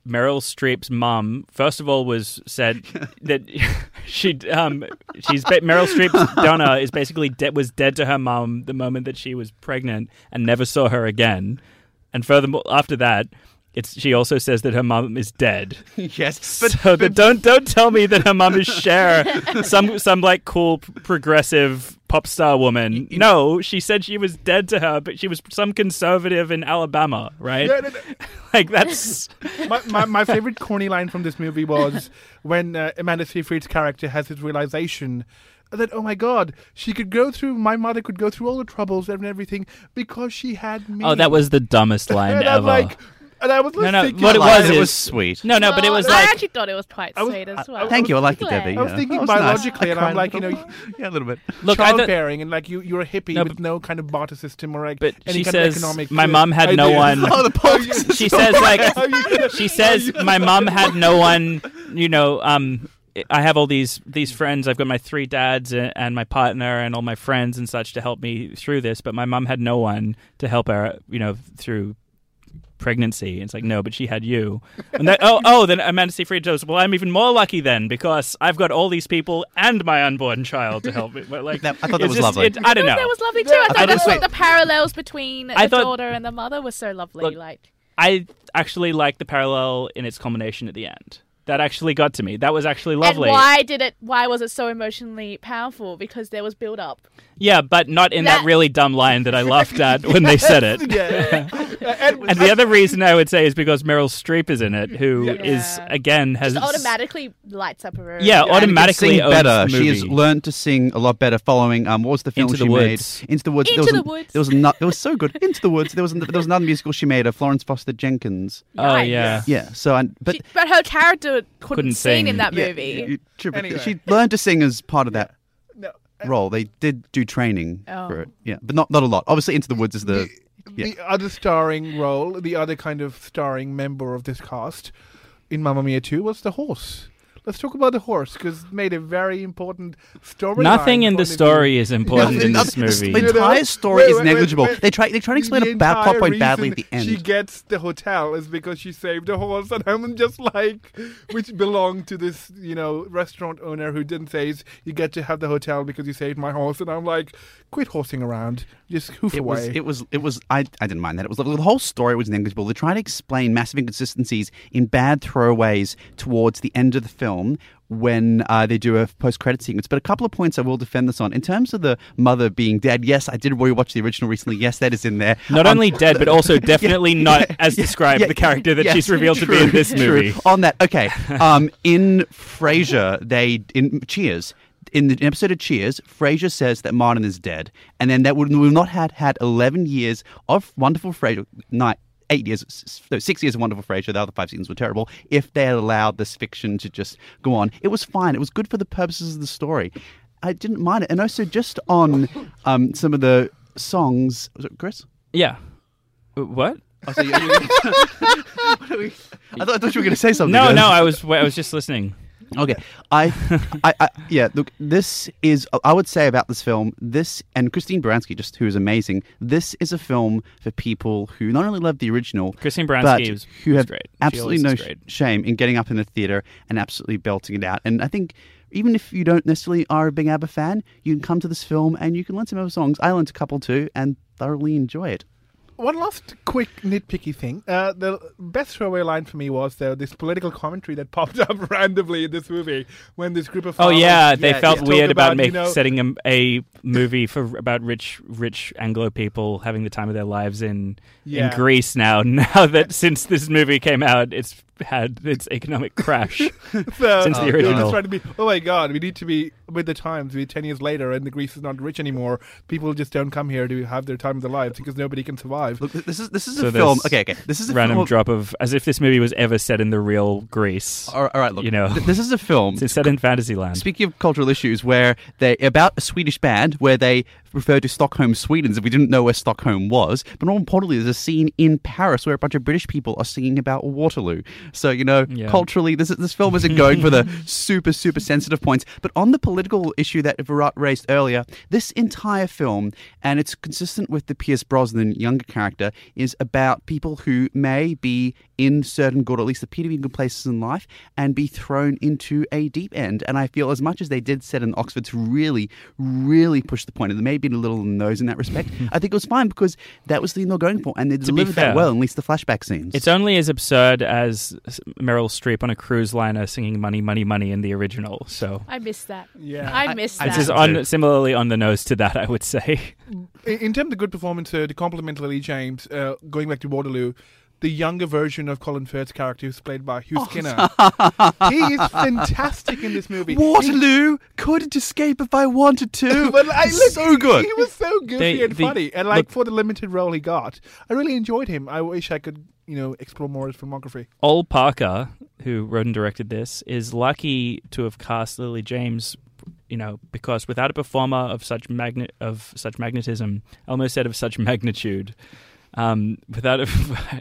Meryl Streep's mum, first of all, was said that she um she's Meryl Streep's Donna is basically dead was dead to her mum the moment that she was pregnant and never saw her again, and furthermore after that. It's, she also says that her mom is dead. yes, but, so that don't don't tell me that her mom is Cher, some some like cool progressive pop star woman. No, she said she was dead to her, but she was some conservative in Alabama, right? Yeah, no, no. Like that's my, my, my favorite corny line from this movie was when uh, Amanda Seyfried's character has his realization that oh my god, she could go through my mother could go through all the troubles and everything because she had me. oh, that was the dumbest line ever. like, and I was No, no, thinking, what it was it. is- It was sweet. no, no, but it Well, was I like actually thought it was quite I was- sweet as I- well. Thank you. I like it, Debbie. I was yeah. thinking That was nice. biologically, I and I'm cried like, a you know, little. yeah, a little bit. look. I thought, childbearing, and like you, you're a hippie No, with but- no kind of barter system or like but any she kind says of economic. my mom mum had no ideas. one. Oh, the politics. she says like How you gonna- she says my mom had no one you know um i have all these these friends i've got my three dads and, and my partner and all my friends and such to help me through this but my mom had no one to help her you know through pregnancy it's like no but she had you and that oh oh then amanda seyfried goes well i'm even more lucky then because i've got all these people and my unborn child to help me but like That- I thought that was just- lovely. it- i don't know That was lovely too. I thought thought that's was what the parallels between I the thought- daughter and the mother was so lovely. Look, like I actually like the parallel in its culmination at the end. That actually got to me. That was actually lovely. And why did it? Why was it so emotionally powerful? Because there was build up. Yeah, but not in that, That- really dumb line that I laughed at when they said it. yeah. and, And the other reason I would say is because Meryl Streep is in it, who is Yeah. again has Just automatically lights up a room. Yeah, And automatically sing owns better. the She has learned to sing a lot better following. Um, what was the film Into she the made? Woods. Into the Woods. Into there was the a- Woods. There was no, It was so good. Into the Woods. There was there was another musical she made of Florence Foster Jenkins. Oh Nice. yeah. Yeah. So I, but She- but her character couldn't, Couldn't sing, sing. in that yeah, movie. true, Anyway. she learned to sing as part of that no, role. They did do training Oh. for it. Yeah, but not not a lot. Obviously, Into the Woods is the. yeah. the other starring role, the other kind of starring member of this cast in Mamma Mia 2 was the horse. Let's talk about the horse because it made a very important story. Nothing in the story is important in this movie. The You know? entire story Wait, is wait, wait, negligible. wait. They try they try to explain The a bad plot entire point badly at the reason end. She gets the hotel is because she saved a horse, and I'm just like, which belonged to this, you know, restaurant owner who didn't say you get to have the hotel because you saved my horse, and I'm like, quit horsing around, just hoof It was, away. it was, it was. I, I didn't mind that. It was the whole story was negligible. They try to explain massive inconsistencies in bad throwaways towards the end of the film when uh, they do a post-credit sequence. But a couple of points I will defend this on. In terms of the mother being dead, yes, I did rewatch the original recently. Yes, that is in there. Not Um, only dead, but also definitely not as described yeah, the character that yes, she's revealed to be in this true. movie. On that, okay. Um, in Frasier, they in Cheers. In the episode of Cheers, Frasier says that Martin is dead, and then that would we would not had had eleven years of wonderful Frasier night. Eight years, no, six years of Wonderful Frasier. The other five seasons were terrible. If they had allowed this fiction to just go on, it was fine. It was good for the purposes of the story. I didn't mind it, and also just on um, some of the songs. Was it Chris? Yeah. What? Oh, so you- you- we- I, thought, I thought you were going to say something. No, no, I was I was just listening. Okay, I, I, I, yeah. Look, this is. I would say about this film. This and Christine Baranski, just who is amazing. This is a film for people who not only love the original, Christine but Baranski was, who have great. Absolutely no sh- shame in getting up in the theater and absolutely belting it out. And I think even if you don't necessarily are a big ABBA fan, you can come to this film and you can learn some ABBA songs. I learned a couple too, and thoroughly enjoy it. One last quick nitpicky thing. Uh, the best throwaway line for me was though this political commentary that popped up randomly in this movie when this group of oh yeah, they yeah, felt talk weird about, about, make, you know- setting a, a movie for about rich rich Anglo people having the time of their lives in Yeah. in Greece now. Now that since this movie came out, it's had its economic crash. So, Since the they original. just trying to be, oh my god, we need to be with the times. We ten years later, and the Greece is not rich anymore. People just don't come here to have their time of their lives because nobody can survive. Look, this is this is So a film. Okay, okay. This is a Random film. drop of as if this movie was ever set in the real Greece. All right, all right, look. You know. th- this is a film. It's set in Fantasyland. Speaking of cultural issues, where they about a Swedish band where they refer to Stockholm, Sweden, as if we didn't know where Stockholm was. But more importantly, there's a scene in Paris where a bunch of British people are singing about Waterloo. So you know, Yeah. culturally, this this film isn't going for the super super sensitive points. But on the political issue that Virat raised earlier, this entire film, and it's consistent with the Pierce Brosnan younger character, is about people who may be in certain good, or at least appear to be in good places in life, and be thrown into a deep end. And I feel as much as they did set in Oxford to really, really push the point, and may have been a little on the nose in that respect, I think it was fine because that was the thing they're going for, and they be delivered fair, that well, at least the flashback scenes. It's only as absurd as Meryl Streep on a cruise liner singing "Money, Money, Money" in the original. So I missed that. Yeah. I missed I it's that. just on similarly on the nose to that, I would say. In, in terms of good performance, uh, to compliment Lily James, uh, going back to Waterloo, the younger version of Colin Firth's character, who's played by Hugh oh. Skinner, he is fantastic in this movie. Waterloo couldn't escape if I wanted to. But I, look, so good. He was so goofy They- and the- funny, and like look- for the limited role he got, I really enjoyed him. I wish I could, you know, explore more of his filmography. Ol Parker, who wrote and directed this, is lucky to have cast Lily James. You know, because without a performer of such magnet of such magnetism, I almost said of such magnitude. Um, without a,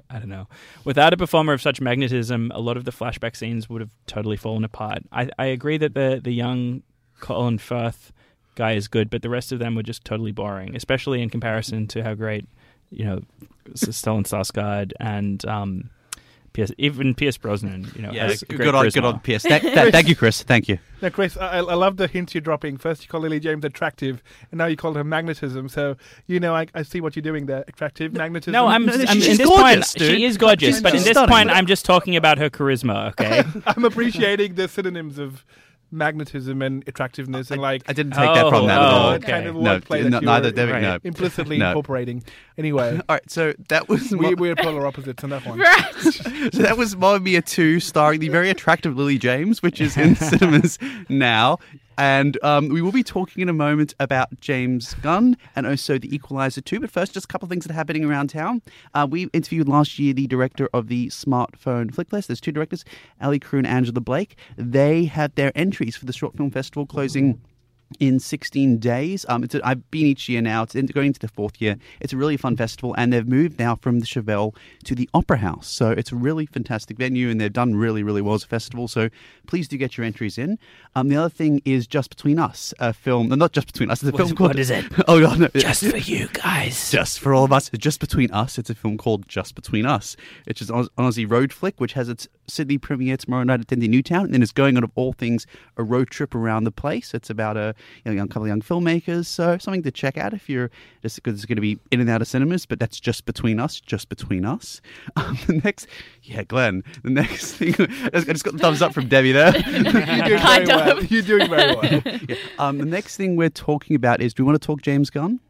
I don't know, without a performer of such magnetism, a lot of the flashback scenes would have totally fallen apart. I, I agree that the the young Colin Firth guy is good, but the rest of them were just totally boring, especially in comparison to how great, you know, Stellan Skarsgård and um, Pierce, even Pierce Brosnan. You know, Yeah, good, great on, good charisma. on PS. Thank, th- thank you, Chris. Thank you. Now, Chris, I, I love the hints you're dropping. First, you call Lily James attractive, and now you call her magnetism. So, you know, I, I see what you're doing there. Attractive, magnetism. No, I'm, No, no, I'm she's in this gorgeous, point. dude. She is gorgeous, She's but in this stunning. point, I'm just talking about her charisma. Okay. I'm appreciating the synonyms of magnetism and attractiveness, and like I didn't take that oh, from Oh, that at oh, all. okay. kind of No, wordplay no, that you neither were David. Right. No. implicitly No. incorporating. Anyway, All right, so that was we, Mo- we're polar opposites on that one. So that was Mamma Mia 2, starring the very attractive Lily James, which is in cinemas now. And um, we will be talking in a moment about James Gunn and also The Equalizer 2. But first, just a couple of things that are happening around town. Uh, we interviewed last year the director of the SmartFone Flick Fest. There's two directors, Ali Crew and Angela Blake. They had their entries for the Short Film Festival closing in 16 days. Um, it's a, I've been each year now. It's in, going into the fourth year. It's a really fun festival, and they've moved now from the Chauvel to the Opera House. So it's a really fantastic venue, and they've done really, really well as a festival. So please do get your entries in. Um, the other thing is Just Between Us, a film. No, not Just Between Us. It's a film called. what is it? Oh God, no, Just for you guys. just for all of us. Just Between Us. It's a film called Just Between Us, It's an Aussie road flick, which has its Sydney premiere tomorrow night at Dendy Newtown, and then it's going on of all things a road trip around the place. It's about a you know, young couple of young filmmakers, so something to check out if you're just because it's going to be in and out of cinemas. But that's just between us, just between us. Um, the next, yeah, Glenn. The next thing, I just got the thumbs up from Debbie there. You're doing very Kind well. You're doing very well. Yeah. Um, the next thing we're talking about is do we want to talk James Gunn?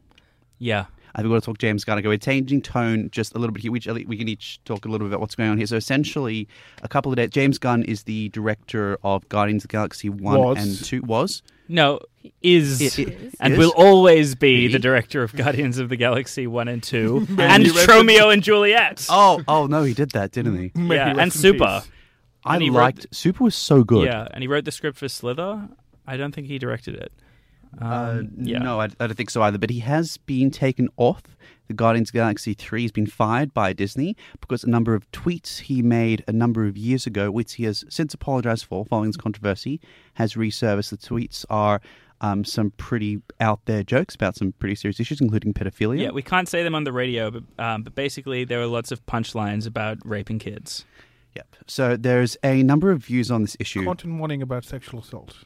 Yeah. I think we're going to talk James Gunn. We're changing tone just a little bit here. We, we can each talk a little bit about what's going on here. So essentially, a couple of days. James Gunn is the director of Guardians of the Galaxy One Was. and Two. Was No, is and is? will always be the director of Guardians of the Galaxy One and Two, and he rest in Tromeo and Juliet. Oh, oh no, he did that, didn't he? Yeah, and Super. peace. I And wrote liked Super was so good. Yeah, and he wrote the script for Slither. I don't think he directed it. Um, Uh, yeah. No, I, I don't think so either. But he has been taken off the Guardians of the Galaxy 3. He's been fired by Disney because a number of tweets he made a number of years ago, which he has since apologized for following this controversy, has resurfaced. The tweets are um, some pretty out there jokes about some pretty serious issues, including pedophilia. Yeah, we can't say them on the radio, but um, but basically there are lots of punchlines about raping kids. Yep. So there's a number of views on this issue. Content warning about sexual assault.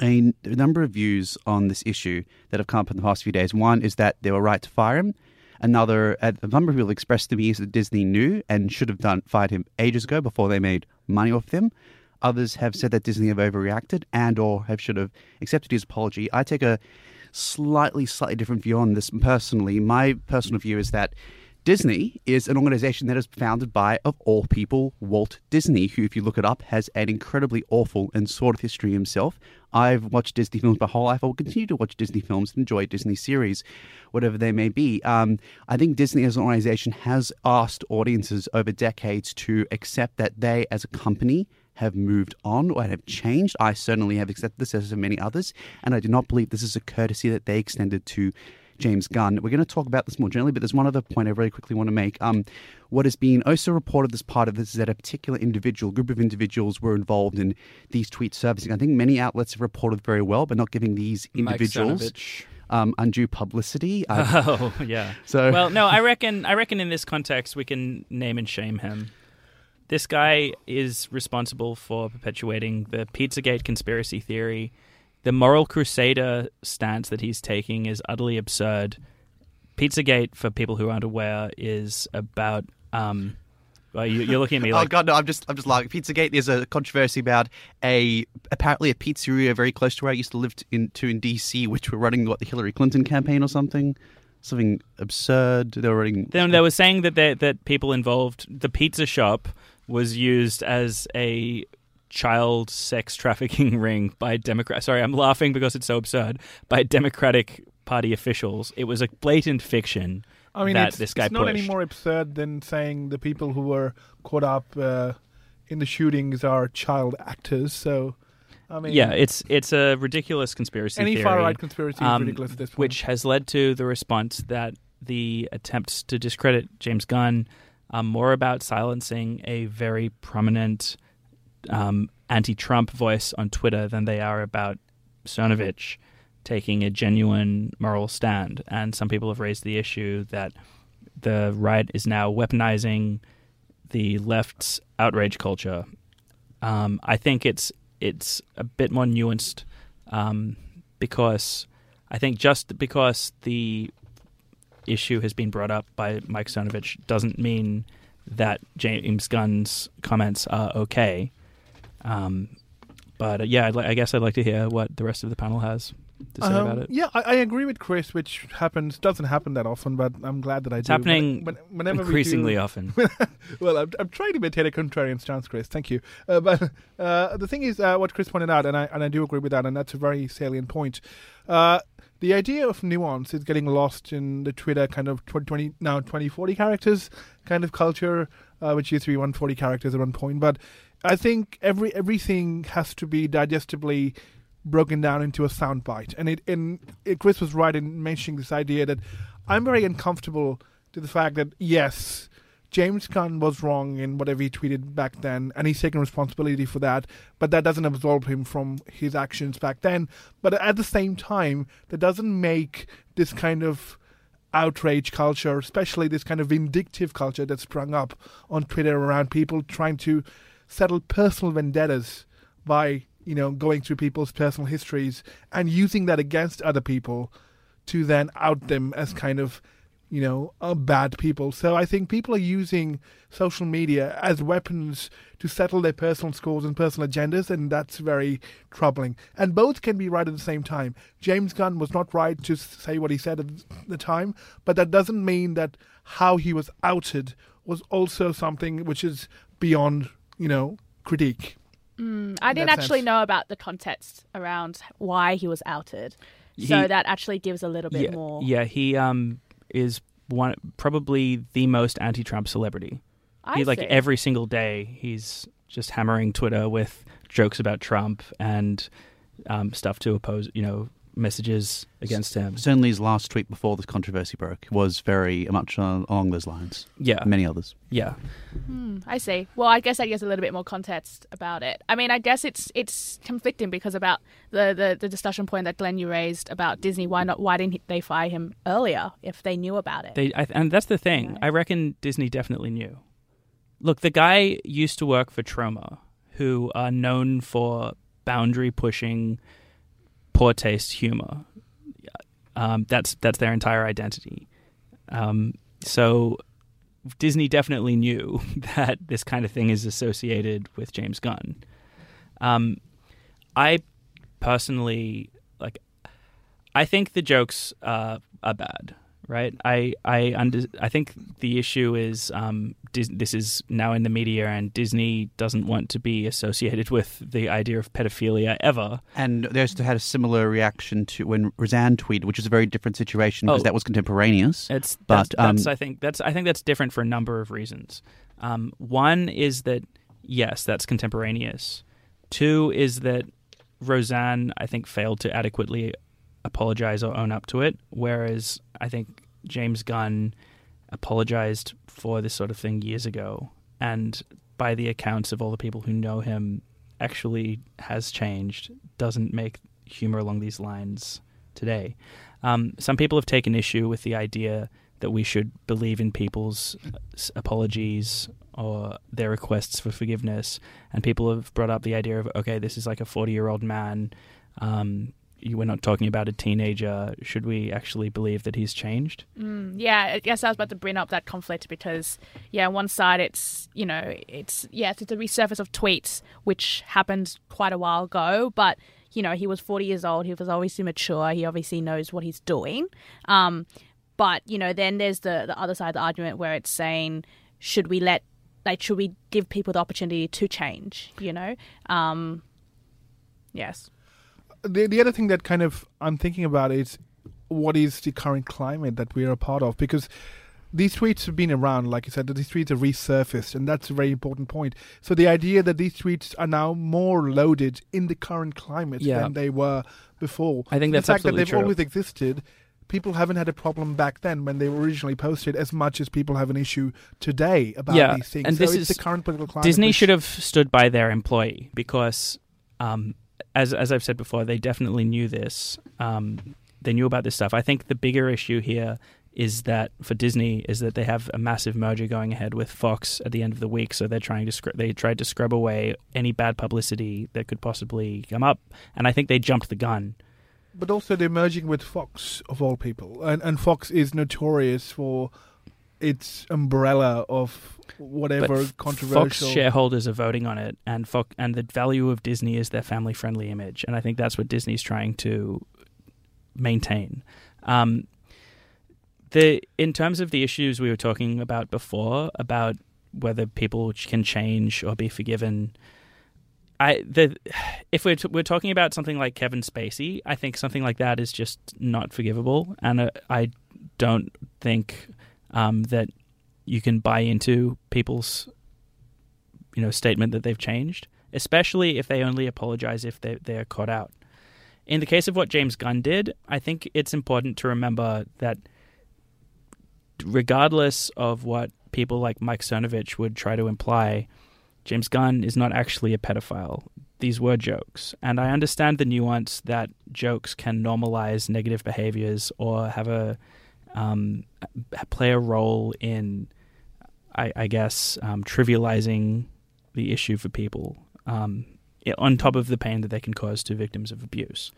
A, number of views on this issue that have come up in the past few days. One is that they were right to fire him. Another, uh, a number of people expressed to me is that Disney knew and should have done fired him ages ago before they made money off him. Others have said that Disney have overreacted and or have should have accepted his apology. I take a slightly, slightly different view on this personally. My personal view is that Disney is an organization that is founded by, of all people, Walt Disney, who, if you look it up, has an incredibly awful and sordid history himself. I've watched Disney films my whole life. I will continue to watch Disney films and enjoy Disney series, whatever they may be. Um, I think Disney as an organization has asked audiences over decades to accept that they, as a company, have moved on or have changed. I certainly have accepted this, as have many others, and I do not believe this is a courtesy that they extended to James Gunn. We're going to talk about this more generally, but there's one other point I really quickly want to make. Um, what has been also reported as part of this is that a particular individual, group of individuals, were involved in these tweets servicing. I think many outlets have reported very well, but not giving these individuals. Um, undue publicity. oh yeah. So well, no, I reckon I reckon in this context we can name and shame him. This guy is responsible for perpetuating the Pizzagate conspiracy theory the moral crusader stance that he's taking is utterly absurd. Pizzagate, for people who aren't aware, is about. Um, well, you, are looking at me oh, like. oh god, no! I'm just, I'm just like Pizzagate. There's a controversy about a apparently a pizzeria very close to where I used to live in, to in DC, which were running what the Hillary Clinton campaign or something something absurd. They were running. Then they were saying that that people involved, the pizza shop was used as a child sex trafficking ring by Democrat. Sorry, I'm laughing because it's so absurd. By Democratic Party officials, it was a blatant fiction. I mean, that it's, this guy it's not pushed. any more absurd than saying the people who were caught up uh, in the shootings are child actors. So, I mean, yeah, it's it's a ridiculous conspiracy. Any far right conspiracy um, is ridiculous at this point. Which has led to the response that the attempts to discredit James Gunn are more about silencing a very prominent um, anti-Trump voice on Twitter than they are about Cernovich taking a genuine moral stand. And some people have raised the issue that the right is now weaponizing the left's outrage culture. Um, I think it's it's a bit more nuanced um, because I think just because the issue has been brought up by Mike Cernovich doesn't mean that James Gunn's comments are okay. Um, but uh, yeah, li- I guess I'd like to hear what the rest of the panel has to say um, about it. Yeah, I, I, agree with Chris, which happens doesn't happen that often, but I'm glad that I it's do. happening when, whenever increasingly do, often. well, I'm, I'm, trying to maintain a contrarian stance, Chris. Thank you. Uh, but uh, the thing is, uh, what Chris pointed out, and I and I do agree with that, and that's a very salient point. Uh, the idea of nuance is getting lost in the Twitter kind of 20, now 2040 characters kind of culture, uh, which used to be 140 characters at one point. But I think every everything has to be digestibly broken down into a soundbite. And it and it, Chris was right in mentioning this idea that I'm very uncomfortable to the fact that yes, James Gunn was wrong in whatever he tweeted back then, and he's taken responsibility for that. But that doesn't absolve him from his actions back then. But at the same time, that doesn't make this kind of outrage culture, especially this kind of vindictive culture that sprung up on Twitter around people trying to settle personal vendettas by you know going through people's personal histories and using that against other people to then out them as kind of you know bad people. So i think people are using social media as weapons to settle their personal scores and personal agendas and that's very troubling. And both can be right at the same time. James gunn was not right to say what he said at the time but that doesn't mean that how he was outed was also something which is beyond you know, critique. Mm, I didn't actually sense. know about the context around why he was outed. He, so that actually gives a little bit yeah, more. Yeah, he um is one probably the most anti-Trump celebrity. I he see. like every single day he's just hammering Twitter with jokes about Trump and um, stuff to oppose, you know, messages against him. Certainly, his last tweet before this controversy broke was very much along those lines. Yeah, many others. Yeah, hmm, I see. Well, I guess that gives a little bit more context about it. I mean, I guess it's it's conflicting because about the, the, the discussion point that Glenn you raised about Disney. Why not? Why didn't they fire him earlier if they knew about it? They I, and that's the thing. Right. I reckon Disney definitely knew. Look, the guy used to work for Troma, who are known for boundary pushing poor taste humor. Um, that's that's their entire identity. Um, so Disney definitely knew that this kind of thing is associated with James Gunn. Um, I personally like. I think the jokes uh, are bad right? I I under, I think the issue is um, Dis- this is now in the media, and Disney doesn't want to be associated with the idea of pedophilia ever. And they also had a similar reaction to when Roseanne tweeted, which is a very different situation because oh, that was contemporaneous. It's but that's, um, that's, I think that's I think that's different for a number of reasons. Um, one is that yes, that's contemporaneous. Two is that Roseanne, I think, failed to adequately apologize or own up to it, whereas I think James Gunn apologized for this sort of thing years ago, and by the accounts of all the people who know him, actually has changed. Doesn't make humor along these lines today. Um, some people have taken issue with the idea that we should believe in people's apologies or their requests for forgiveness, and people have brought up the idea of okay, this is like a forty-year-old man. Um, we're not talking about a teenager. Should we actually believe that he's changed? Mm, yeah, guess I was about to bring up that conflict because, yeah, on one side it's you know it's yes it's a resurface of tweets which happened quite a while ago, but you know he was forty years old. He was obviously mature. He obviously knows what he's doing. Um, but you know then there's the the other side of the argument where it's saying should we let like should we give people the opportunity to change? You know, um, yes the the other thing that kind of I'm thinking about is what is the current climate that we are a part of because these tweets have been around, like I said, these tweets have resurfaced, and that's a very important point. So the idea that these tweets are now more loaded in the current climate yeah. than they were before. I think that's the fact that they've true. always existed. People haven't had a problem back then when they were originally posted as much as people have an issue today about yeah, these things. And so this is the current political climate. Disney should have stood by their employee because um, as as I've said before, they definitely knew this. Um, they knew about this stuff. I think the bigger issue here is that for Disney is that they have a massive merger going ahead with Fox at the end of the week, so they're trying to scr- they tried to scrub away any bad publicity that could possibly come up, and I think they jumped the gun. But also, they're merging with Fox of all people, and and Fox is notorious for its umbrella of whatever but controversial. Fox shareholders are voting on it, and Fox, and the value of Disney is their family-friendly image, and I think that's what Disney's trying to maintain. Um, the in terms of the issues we were talking about before about whether people can change or be forgiven. I the if we're t- we're talking about something like Kevin Spacey, I think something like that is just not forgivable, and uh, I don't think um, that you can buy into people's you know statement that they've changed, especially if they only apologize if they they are caught out. In the case of what James Gunn did, I think it's important to remember that regardless of what people like Mike Cernovich would try to imply, James Gunn is not actually a pedophile. These were jokes. And I understand the nuance that jokes can normalize negative behaviors or have a um, play a role in, I, I guess, um, trivializing the issue for people um, on top of the pain that they can cause to victims of abuse.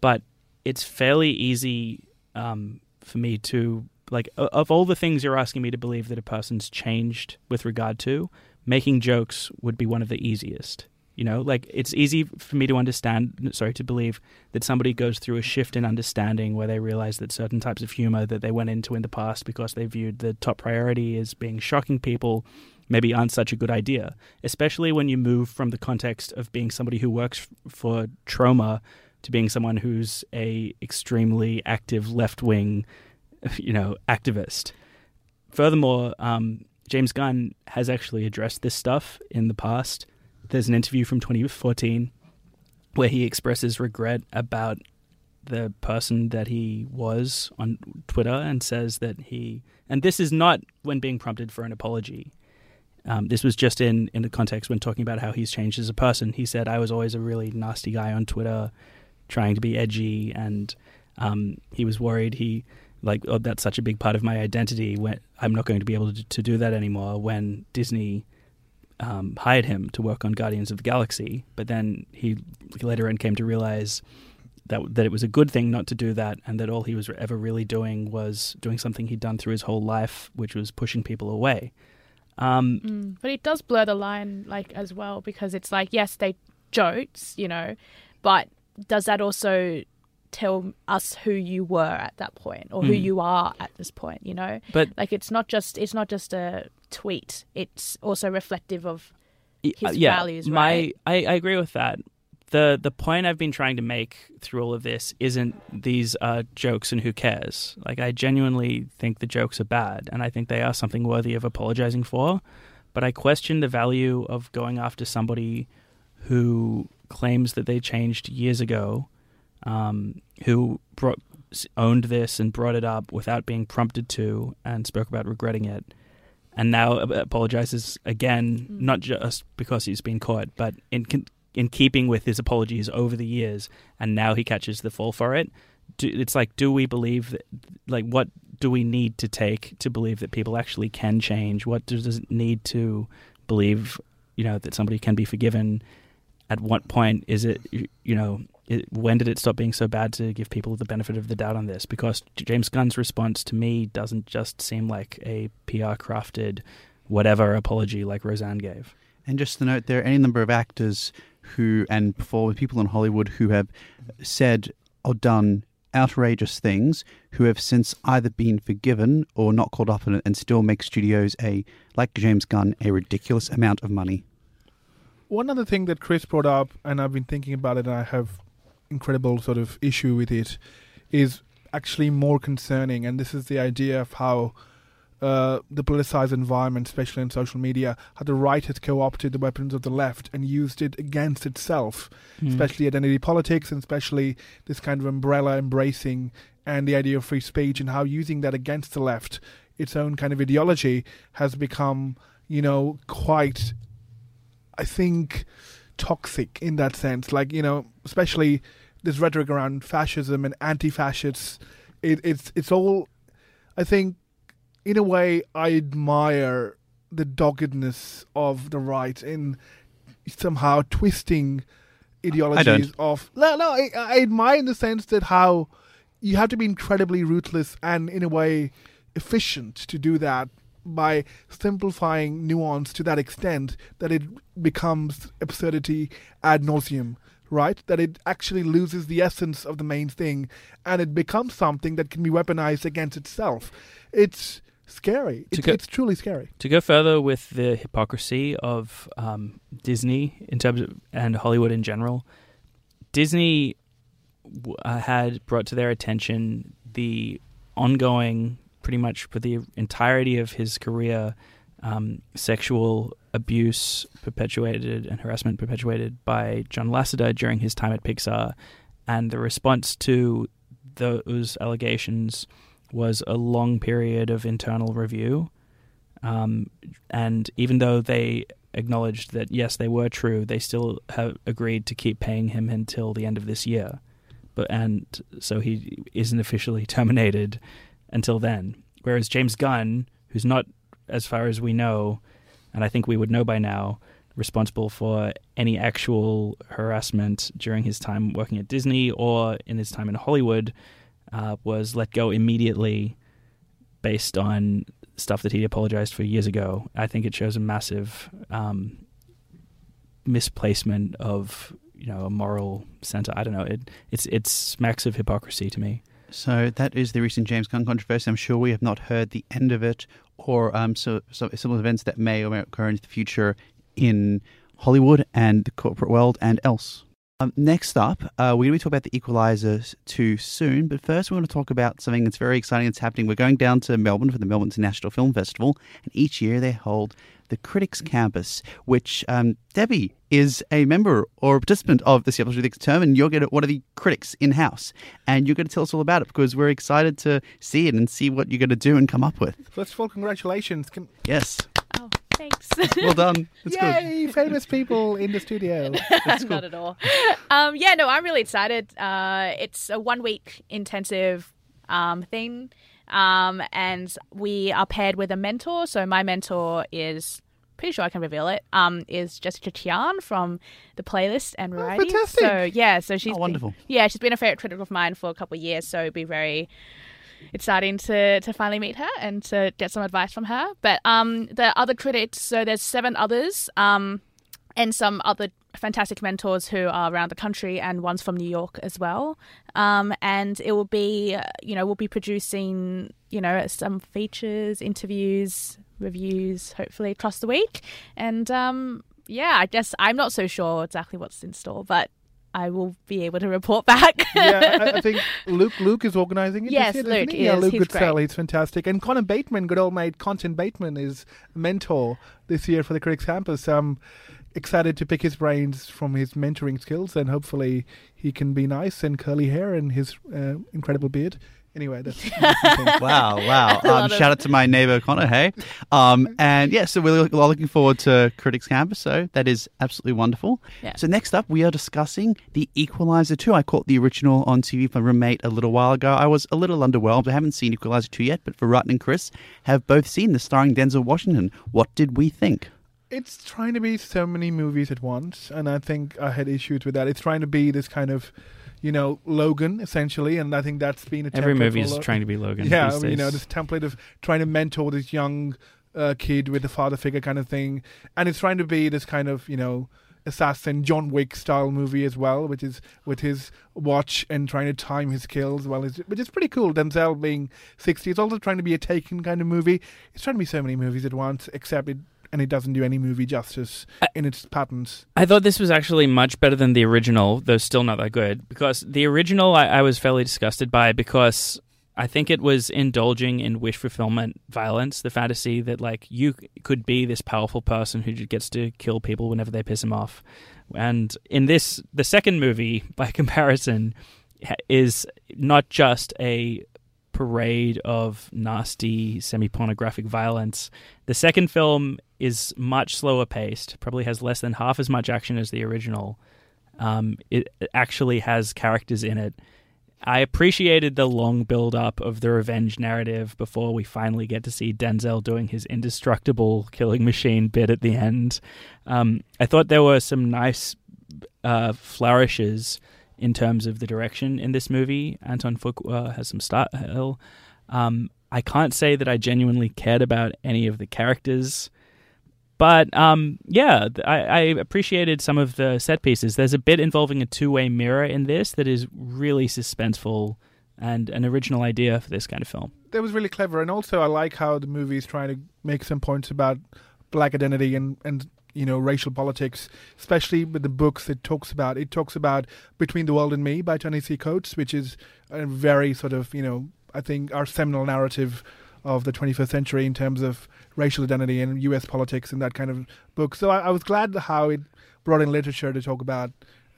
But it's fairly easy um, for me to like of all the things you're asking me to believe that a person's changed with regard to making jokes would be one of the easiest you know, like it's easy for me to understand, sorry, to believe that somebody goes through a shift in understanding where they realize that certain types of humor that they went into in the past because they viewed the top priority as being shocking people maybe aren't such a good idea, especially when you move from the context of being somebody who works for Troma to being someone who's a extremely active left-wing, you know, activist. Furthermore, um, James Gunn has actually addressed this stuff in the past there's an interview from 2014 where he expresses regret about the person that he was on Twitter and says that he and this is not when being prompted for an apology. Um, this was just in in the context when talking about how he's changed as a person. He said, "I was always a really nasty guy on Twitter, trying to be edgy, and um, he was worried he like oh, that's such a big part of my identity. When I'm not going to be able to, to do that anymore. When Disney um, hired him to work on Guardians of the Galaxy, but then he later on came to realize that that it was a good thing not to do that, and that all he was ever really doing was doing something he'd done through his whole life, which was pushing people away. Um, mm, but it does blur the line, like as well, because it's like yes, they jokes, you know, but does that also tell us who you were at that point or who mm. you are at this point you know but like it's not just it's not just a tweet it's also reflective of his uh, yeah, values right my I, I agree with that the the point I've been trying to make through all of this isn't these uh, jokes and who cares. Like I genuinely think the jokes are bad, and I think they are something worthy of apologizing for. But I question the value of going after somebody who claims that they changed years ago, um, who brought, owned this and brought it up without being prompted to, and spoke about regretting it, and now apologizes again, mm. not just because he's been caught, but in in keeping with his apologies over the years, and now he catches the fall for it. Do, it's like, do we believe that? Like, what do we need to take to believe that people actually can change? What does it need to believe? You know that somebody can be forgiven. At what point is it? You know, it, when did it stop being so bad to give people the benefit of the doubt on this? Because James Gunn's response to me doesn't just seem like a PR crafted whatever apology like Roseanne gave. And just to note, there are any number of actors who, and before people in Hollywood who have said or done outrageous things, who have since either been forgiven or not caught up in it, and still make studios a, like James Gunn, a ridiculous amount of money. One other thing that Chris brought up, and I've been thinking about it, and I have incredible sort of issue with it, is actually more concerning, and this is the idea of how uh, the politicized environment, especially in social media, how the right has co-opted the weapons of the left and used it against itself, mm. especially identity politics and especially this kind of umbrella embracing and the idea of free speech and how using that against the left, its own kind of ideology, has become, you know, quite, I think, toxic in that sense. Like, you know, especially this rhetoric around fascism and anti-fascists. It, it's it's all, I think, in a way, I admire the doggedness of the right in somehow twisting ideologies of. No, no, I, I admire in the sense that how you have to be incredibly ruthless and, in a way, efficient to do that by simplifying nuance to that extent that it becomes absurdity ad nauseum right? That it actually loses the essence of the main thing and it becomes something that can be weaponized against itself. It's scary. It's, go, it's, truly scary. To go further with the hypocrisy of um, Disney in terms of and Hollywood in general, Disney uh, had brought to their attention the ongoing, pretty much for the entirety of his career, um, sexual abuse perpetuated and harassment perpetuated by John Lasseter during his time at Pixar, and the response to those allegations was a long period of internal review. Um, and even though they acknowledged that yes, they were true, they still have agreed to keep paying him until the end of this year. But and so he isn't officially terminated until then. Whereas James Gunn, who's not, as far as we know, and I think we would know by now, responsible for any actual harassment during his time working at Disney or in his time in Hollywood, uh, was let go immediately based on stuff that he apologized for years ago. I think it shows a massive um, misplacement of you know a moral center. I don't know. It it's it smacks of hypocrisy to me. So that is the recent James Gunn controversy. I'm sure we have not heard the end of it, or um, so, so similar events that may or may occur in the future in Hollywood and the corporate world and else. Um, next up, uh, we're going to be talking about the Equalizer too soon, but first we're going to talk about something that's very exciting that's happening. We're going down to Melbourne for the Melbourne International Film Festival, and each year they hold the Critics Campus, which um, Debbie is a member or a participant of the Seattle Critics term, and you're going to one of the critics in house, and you're going to tell us all about it because we're excited to see it and see what you're going to do and come up with. First of all, congratulations! Can- yes. Oh. Thanks. well done. That's Yay, good. famous people in the studio. Cool. Not at all. Um, yeah, no, I'm really excited. Uh, it's a one week intensive um, thing. Um, and we are paired with a mentor. So my mentor is pretty sure I can reveal it. Um, is Jessica Kiang from the playlist and variety. Oh, fantastic. So yeah, so she's Oh, been- wonderful. yeah, she's been a favorite critic of mine for a couple of years. So it'd be very exciting to to finally meet her and to get some advice from her. But um, the other critics, so there's seven others. Um, and some other fantastic mentors who are around the country, and one's from New York as well. Um, and it will be, uh, you know, we'll be producing, you know, some features, interviews, reviews, hopefully across the week. And um, yeah, I guess I'm not so sure exactly what's in store, but I will be able to report back. yeah, I, I think Luke Luke is organizing it. Yes, year, Luke he? Yeah, is. Luke He's Goodsell, he's fantastic. And Conor Bateman, good old mate, Conor Bateman is a mentor this year for the Critics Campus. I'm excited to pick his brains from his mentoring skills, and hopefully he can be nice and curly hair and his uh, incredible beard. Anyway, that's a different thing. Wow, wow. Um, shout out to my neighbor Connor, hey. Um, and yeah, so we're all looking forward to Critics Campus, so that is absolutely wonderful. Yeah. So next up, we are discussing The Equalizer 2. I caught the original on TV with my roommate a little while ago. I was a little underwhelmed. I haven't seen Equalizer 2 yet, but for Rutten and Chris have both seen the starring Denzel Washington. What did we think? It's trying to be so many movies at once, and I think I had issues with that. It's trying to be this kind of, you know, Logan essentially, and I think that's been a Every movie is trying to be Logan. Yeah, you know, this template of trying to mentor this young uh, kid with a father figure kind of thing, and it's trying to be this kind of you know assassin John Wick style movie as well, which is with his watch and trying to time his kills. Well, which is pretty cool. Denzel being sixty, it's also trying to be a Taken kind of movie. It's trying to be so many movies at once, except it. And it doesn't do any movie justice I- in its patterns. I thought this was actually much better than the original, though still not that good. Because the original I, I was fairly disgusted by because I think it was indulging in wish fulfillment violence, the fantasy that like you could be this powerful person who gets to kill people whenever they piss him off. And in this, the second movie, by comparison, is not just a parade of nasty semi pornographic violence. The second film is much slower paced, probably has less than half as much action as the original. Um, it actually has characters in it. I appreciated the long build up of the revenge narrative before we finally get to see Denzel doing his indestructible killing machine bit at the end. Um, I thought there were some nice uh, flourishes in terms of the direction in this movie. Antoine Fuqua has some style. Um, I can't say that I genuinely cared about any of the characters, but um, yeah, I, I appreciated some of the set pieces. There's a bit involving a two-way mirror in this that is really suspenseful and an original idea for this kind of film. that was really clever, and also I like how the movie is trying to make some points about black identity and and you know racial politics, especially with the books it talks about. It talks about Between the World and Me by Ta-Nehisi Coates, which is a very sort of you know I think our seminal narrative of the 21st century in terms of racial identity and U.S. politics and that kind of book. So I, I was glad how it brought in literature to talk about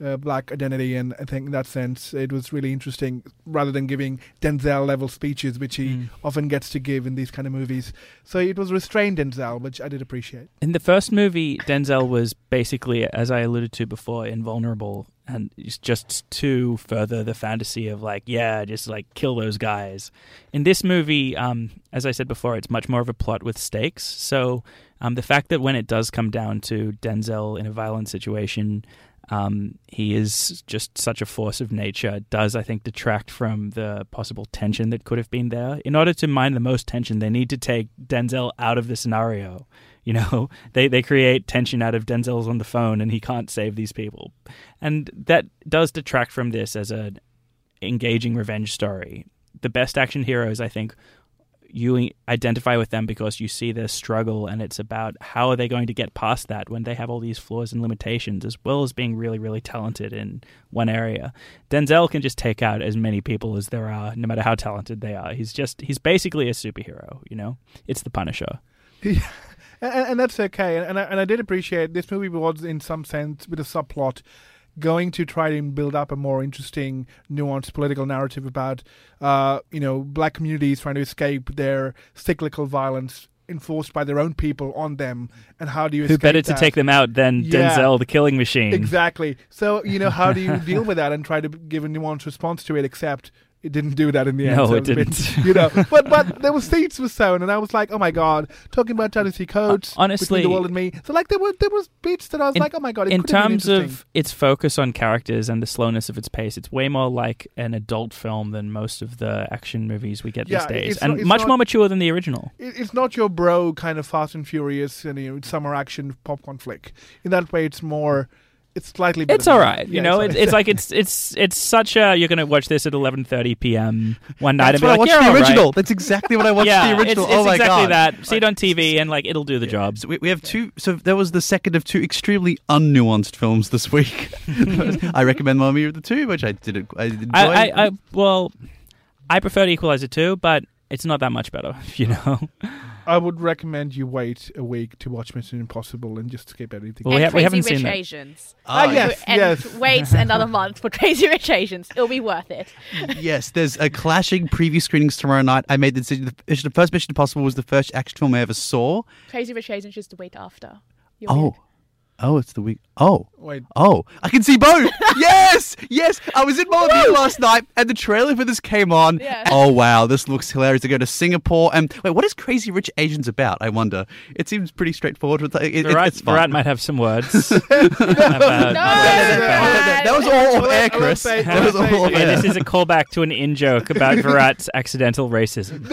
uh, black identity, and I think in that sense it was really interesting rather than giving Denzel level speeches, which he Mm. often gets to give in these kind of movies. So it was restrained Denzel, which I did appreciate. In the first movie, Denzel was basically, as I alluded to before, invulnerable, and it's just to further the fantasy of like, yeah, just like kill those guys. In this movie, um, as I said before, it's much more of a plot with stakes. So um, the fact that when it does come down to Denzel in a violent situation, um, he is just such a force of nature does I think detract from the possible tension that could have been there. In order to mine the most tension, they need to take Denzel out of the scenario. You know, they they create tension out of Denzel's on the phone and he can't save these people, and that does detract from this as a engaging revenge story. The best action heroes, I think, you identify with them because you see their struggle and it's about how are they going to get past that when they have all these flaws and limitations as well as being really really talented in one area. Denzel can just take out as many people as there are no matter how talented they are. He's just he's basically a superhero you know? It's the punisher and, and that's okay. And I, and I did appreciate this movie was in some sense with a subplot going to try and build up a more interesting, nuanced political narrative about, uh, you know, black communities trying to escape their cyclical violence enforced by their own people on them, and how do you who better to that? take them out than Yeah. denzel the killing machine Exactly. So you know, how do you deal with that and try to give a nuanced response to it? Except It didn't do that in the end. No, so it a bit- didn't. you know, but but there were seeds were sown, and I was like, oh my god, talking about Ta-Nehisi Coates, Uh, honestly- the world and me. So like there were there was bits that I was In- like, oh my god, in terms of its focus on characters and the slowness of its pace, it's way more like an adult film than most of the action movies we get Yeah, these days, and not- much not- more mature than the original. it, it's not your bro kind of Fast and Furious and you know, summer action popcorn flick. In that way, it's more. It's slightly. Better It's than all that. right, you Yeah, know. it's It's, it's like it's it's it's such a you're gonna watch this at 11:30 p.m. one night That's and be what I like, watched yeah, the all right. original. That's exactly what I watched yeah, the original. It's, it's oh my exactly god. that. See it on TV and like it'll do the job. So we, we have two. So there was the second of two extremely unnuanced films this week. I recommend Mamma Mia of the two, which I did. I did enjoy. I, I, I well, I prefer to Equalizer too, but it's not that much better, you know. I would recommend you wait a week to watch Mission Impossible and just skip everything. Well, we, ha- we haven't Crazy seen Rich that. Asians. Ah, yes, and yes. wait another month for Crazy Rich Asians. It'll be worth it. yes, there's a clashing preview screenings tomorrow night. I made the decision. The, the first Mission Impossible was the first action film I ever saw. Crazy Rich Asians just the week after. You're Oh, weird. Oh, it's the week. Oh, Wait, Oh, I can see both. yes, yes. I was in Maldives last night, and the trailer for this came on. Yeah. Oh wow, this looks hilarious. They go to Singapore, and wait, what is Crazy Rich Asians about? I wonder. It seems pretty straightforward. It, it, Virat, it's fun. Virat might have some words. about, No, that, that was all of air, I Chris. That was all of air. this is a callback to an in joke about Virat's accidental racism.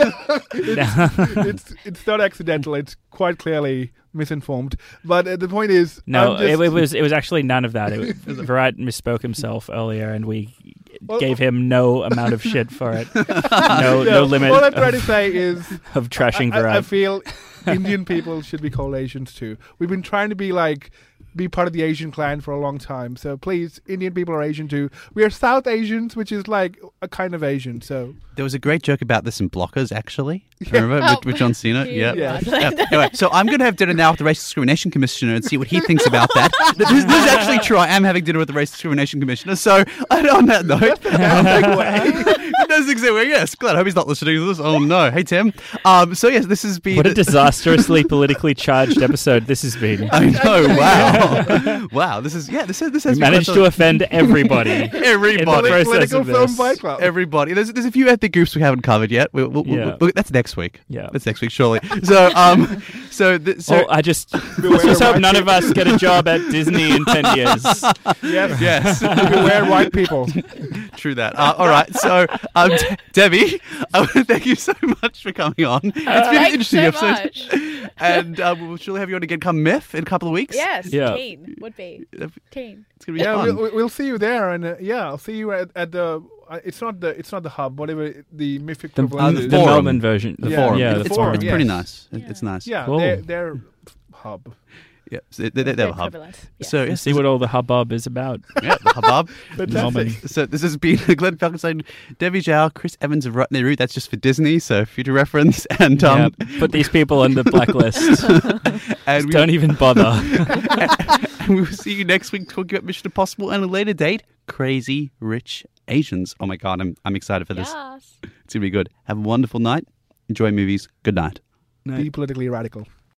it's it's not accidental. It's quite clearly misinformed. But uh, the point is, No, just- it, it was it was actually none of that. It, Virat misspoke himself earlier, and we Well- gave him no amount of shit for it. No, Yeah, no limit All I'm trying to say is, of trashing I, I Virat. feel Indian people should be called Asians too. We've been trying to be like be part of the Asian clan for a long time. So please, Indian people are Asian too. We are South Asians, which is like a kind of Asian. So There was a great joke about this in Blockers, actually. Remember Oh, with, with John Cena? yeah. Yeah. Yeah. Yeah. Anyway, so I'm going to have dinner now with the Race Discrimination Commissioner and see what he thinks about that. this, this is actually true. I am having dinner with the Race Discrimination Commissioner. So on that note, that's exactly yes. Glad I hope he's not listening to this. Oh no, hey Tim. Um, so yes, this has been. What a disastrously politically charged episode this has been. I know. Wow. wow. This is yeah. This is this We has managed to offend everybody. everybody. in the political of film this. fight club. Everybody. There's there's a few ethnic groups we haven't covered yet. We'll, we'll, we'll- Yeah. we'll- that's next week. Yeah. That's next week, surely. So um, so th- so oh, I just let's just hope none of us get a job at Disney in ten years. yes, yes. beware white people. True that. Uh, all right. So, um, De- Debbie, I want to thank you so much for coming on. It's been an interesting so episode. much. And uh, we'll surely have you on again come MIFF in a couple of weeks. Yes, Yeah. teen would be teen. It's going to be Yeah, fun. we'll, we'll see you there, and uh, yeah, I'll see you at, at the. Uh, it's not the it's not the hub, whatever the mythic The, equivalent the the. Melbourne version. the Yeah. forum. Yeah, it's, the it's, forum, it's pretty yes. nice. It- It's nice. Yeah, Cool. their their hub. Yeah. So they, they, they have a hub. Equivalent. Yes. So, Let's yes, see what all the hubbub is about. yeah, the hubbub. Melbourne. So this has been Glenn Falkenstein, Debbie Zhao, Chris Evans of Rutney Root. That's just for Disney, so future reference. And um, yeah, put these people on the blacklist. and we, Don't even bother. and we will see you next week talking about Mission Impossible and a later date, Crazy Rich Asians. Oh my god, I'm I'm excited for this. Yes. It's gonna be good. Have a wonderful night. Enjoy movies. Good night. Be politically radical.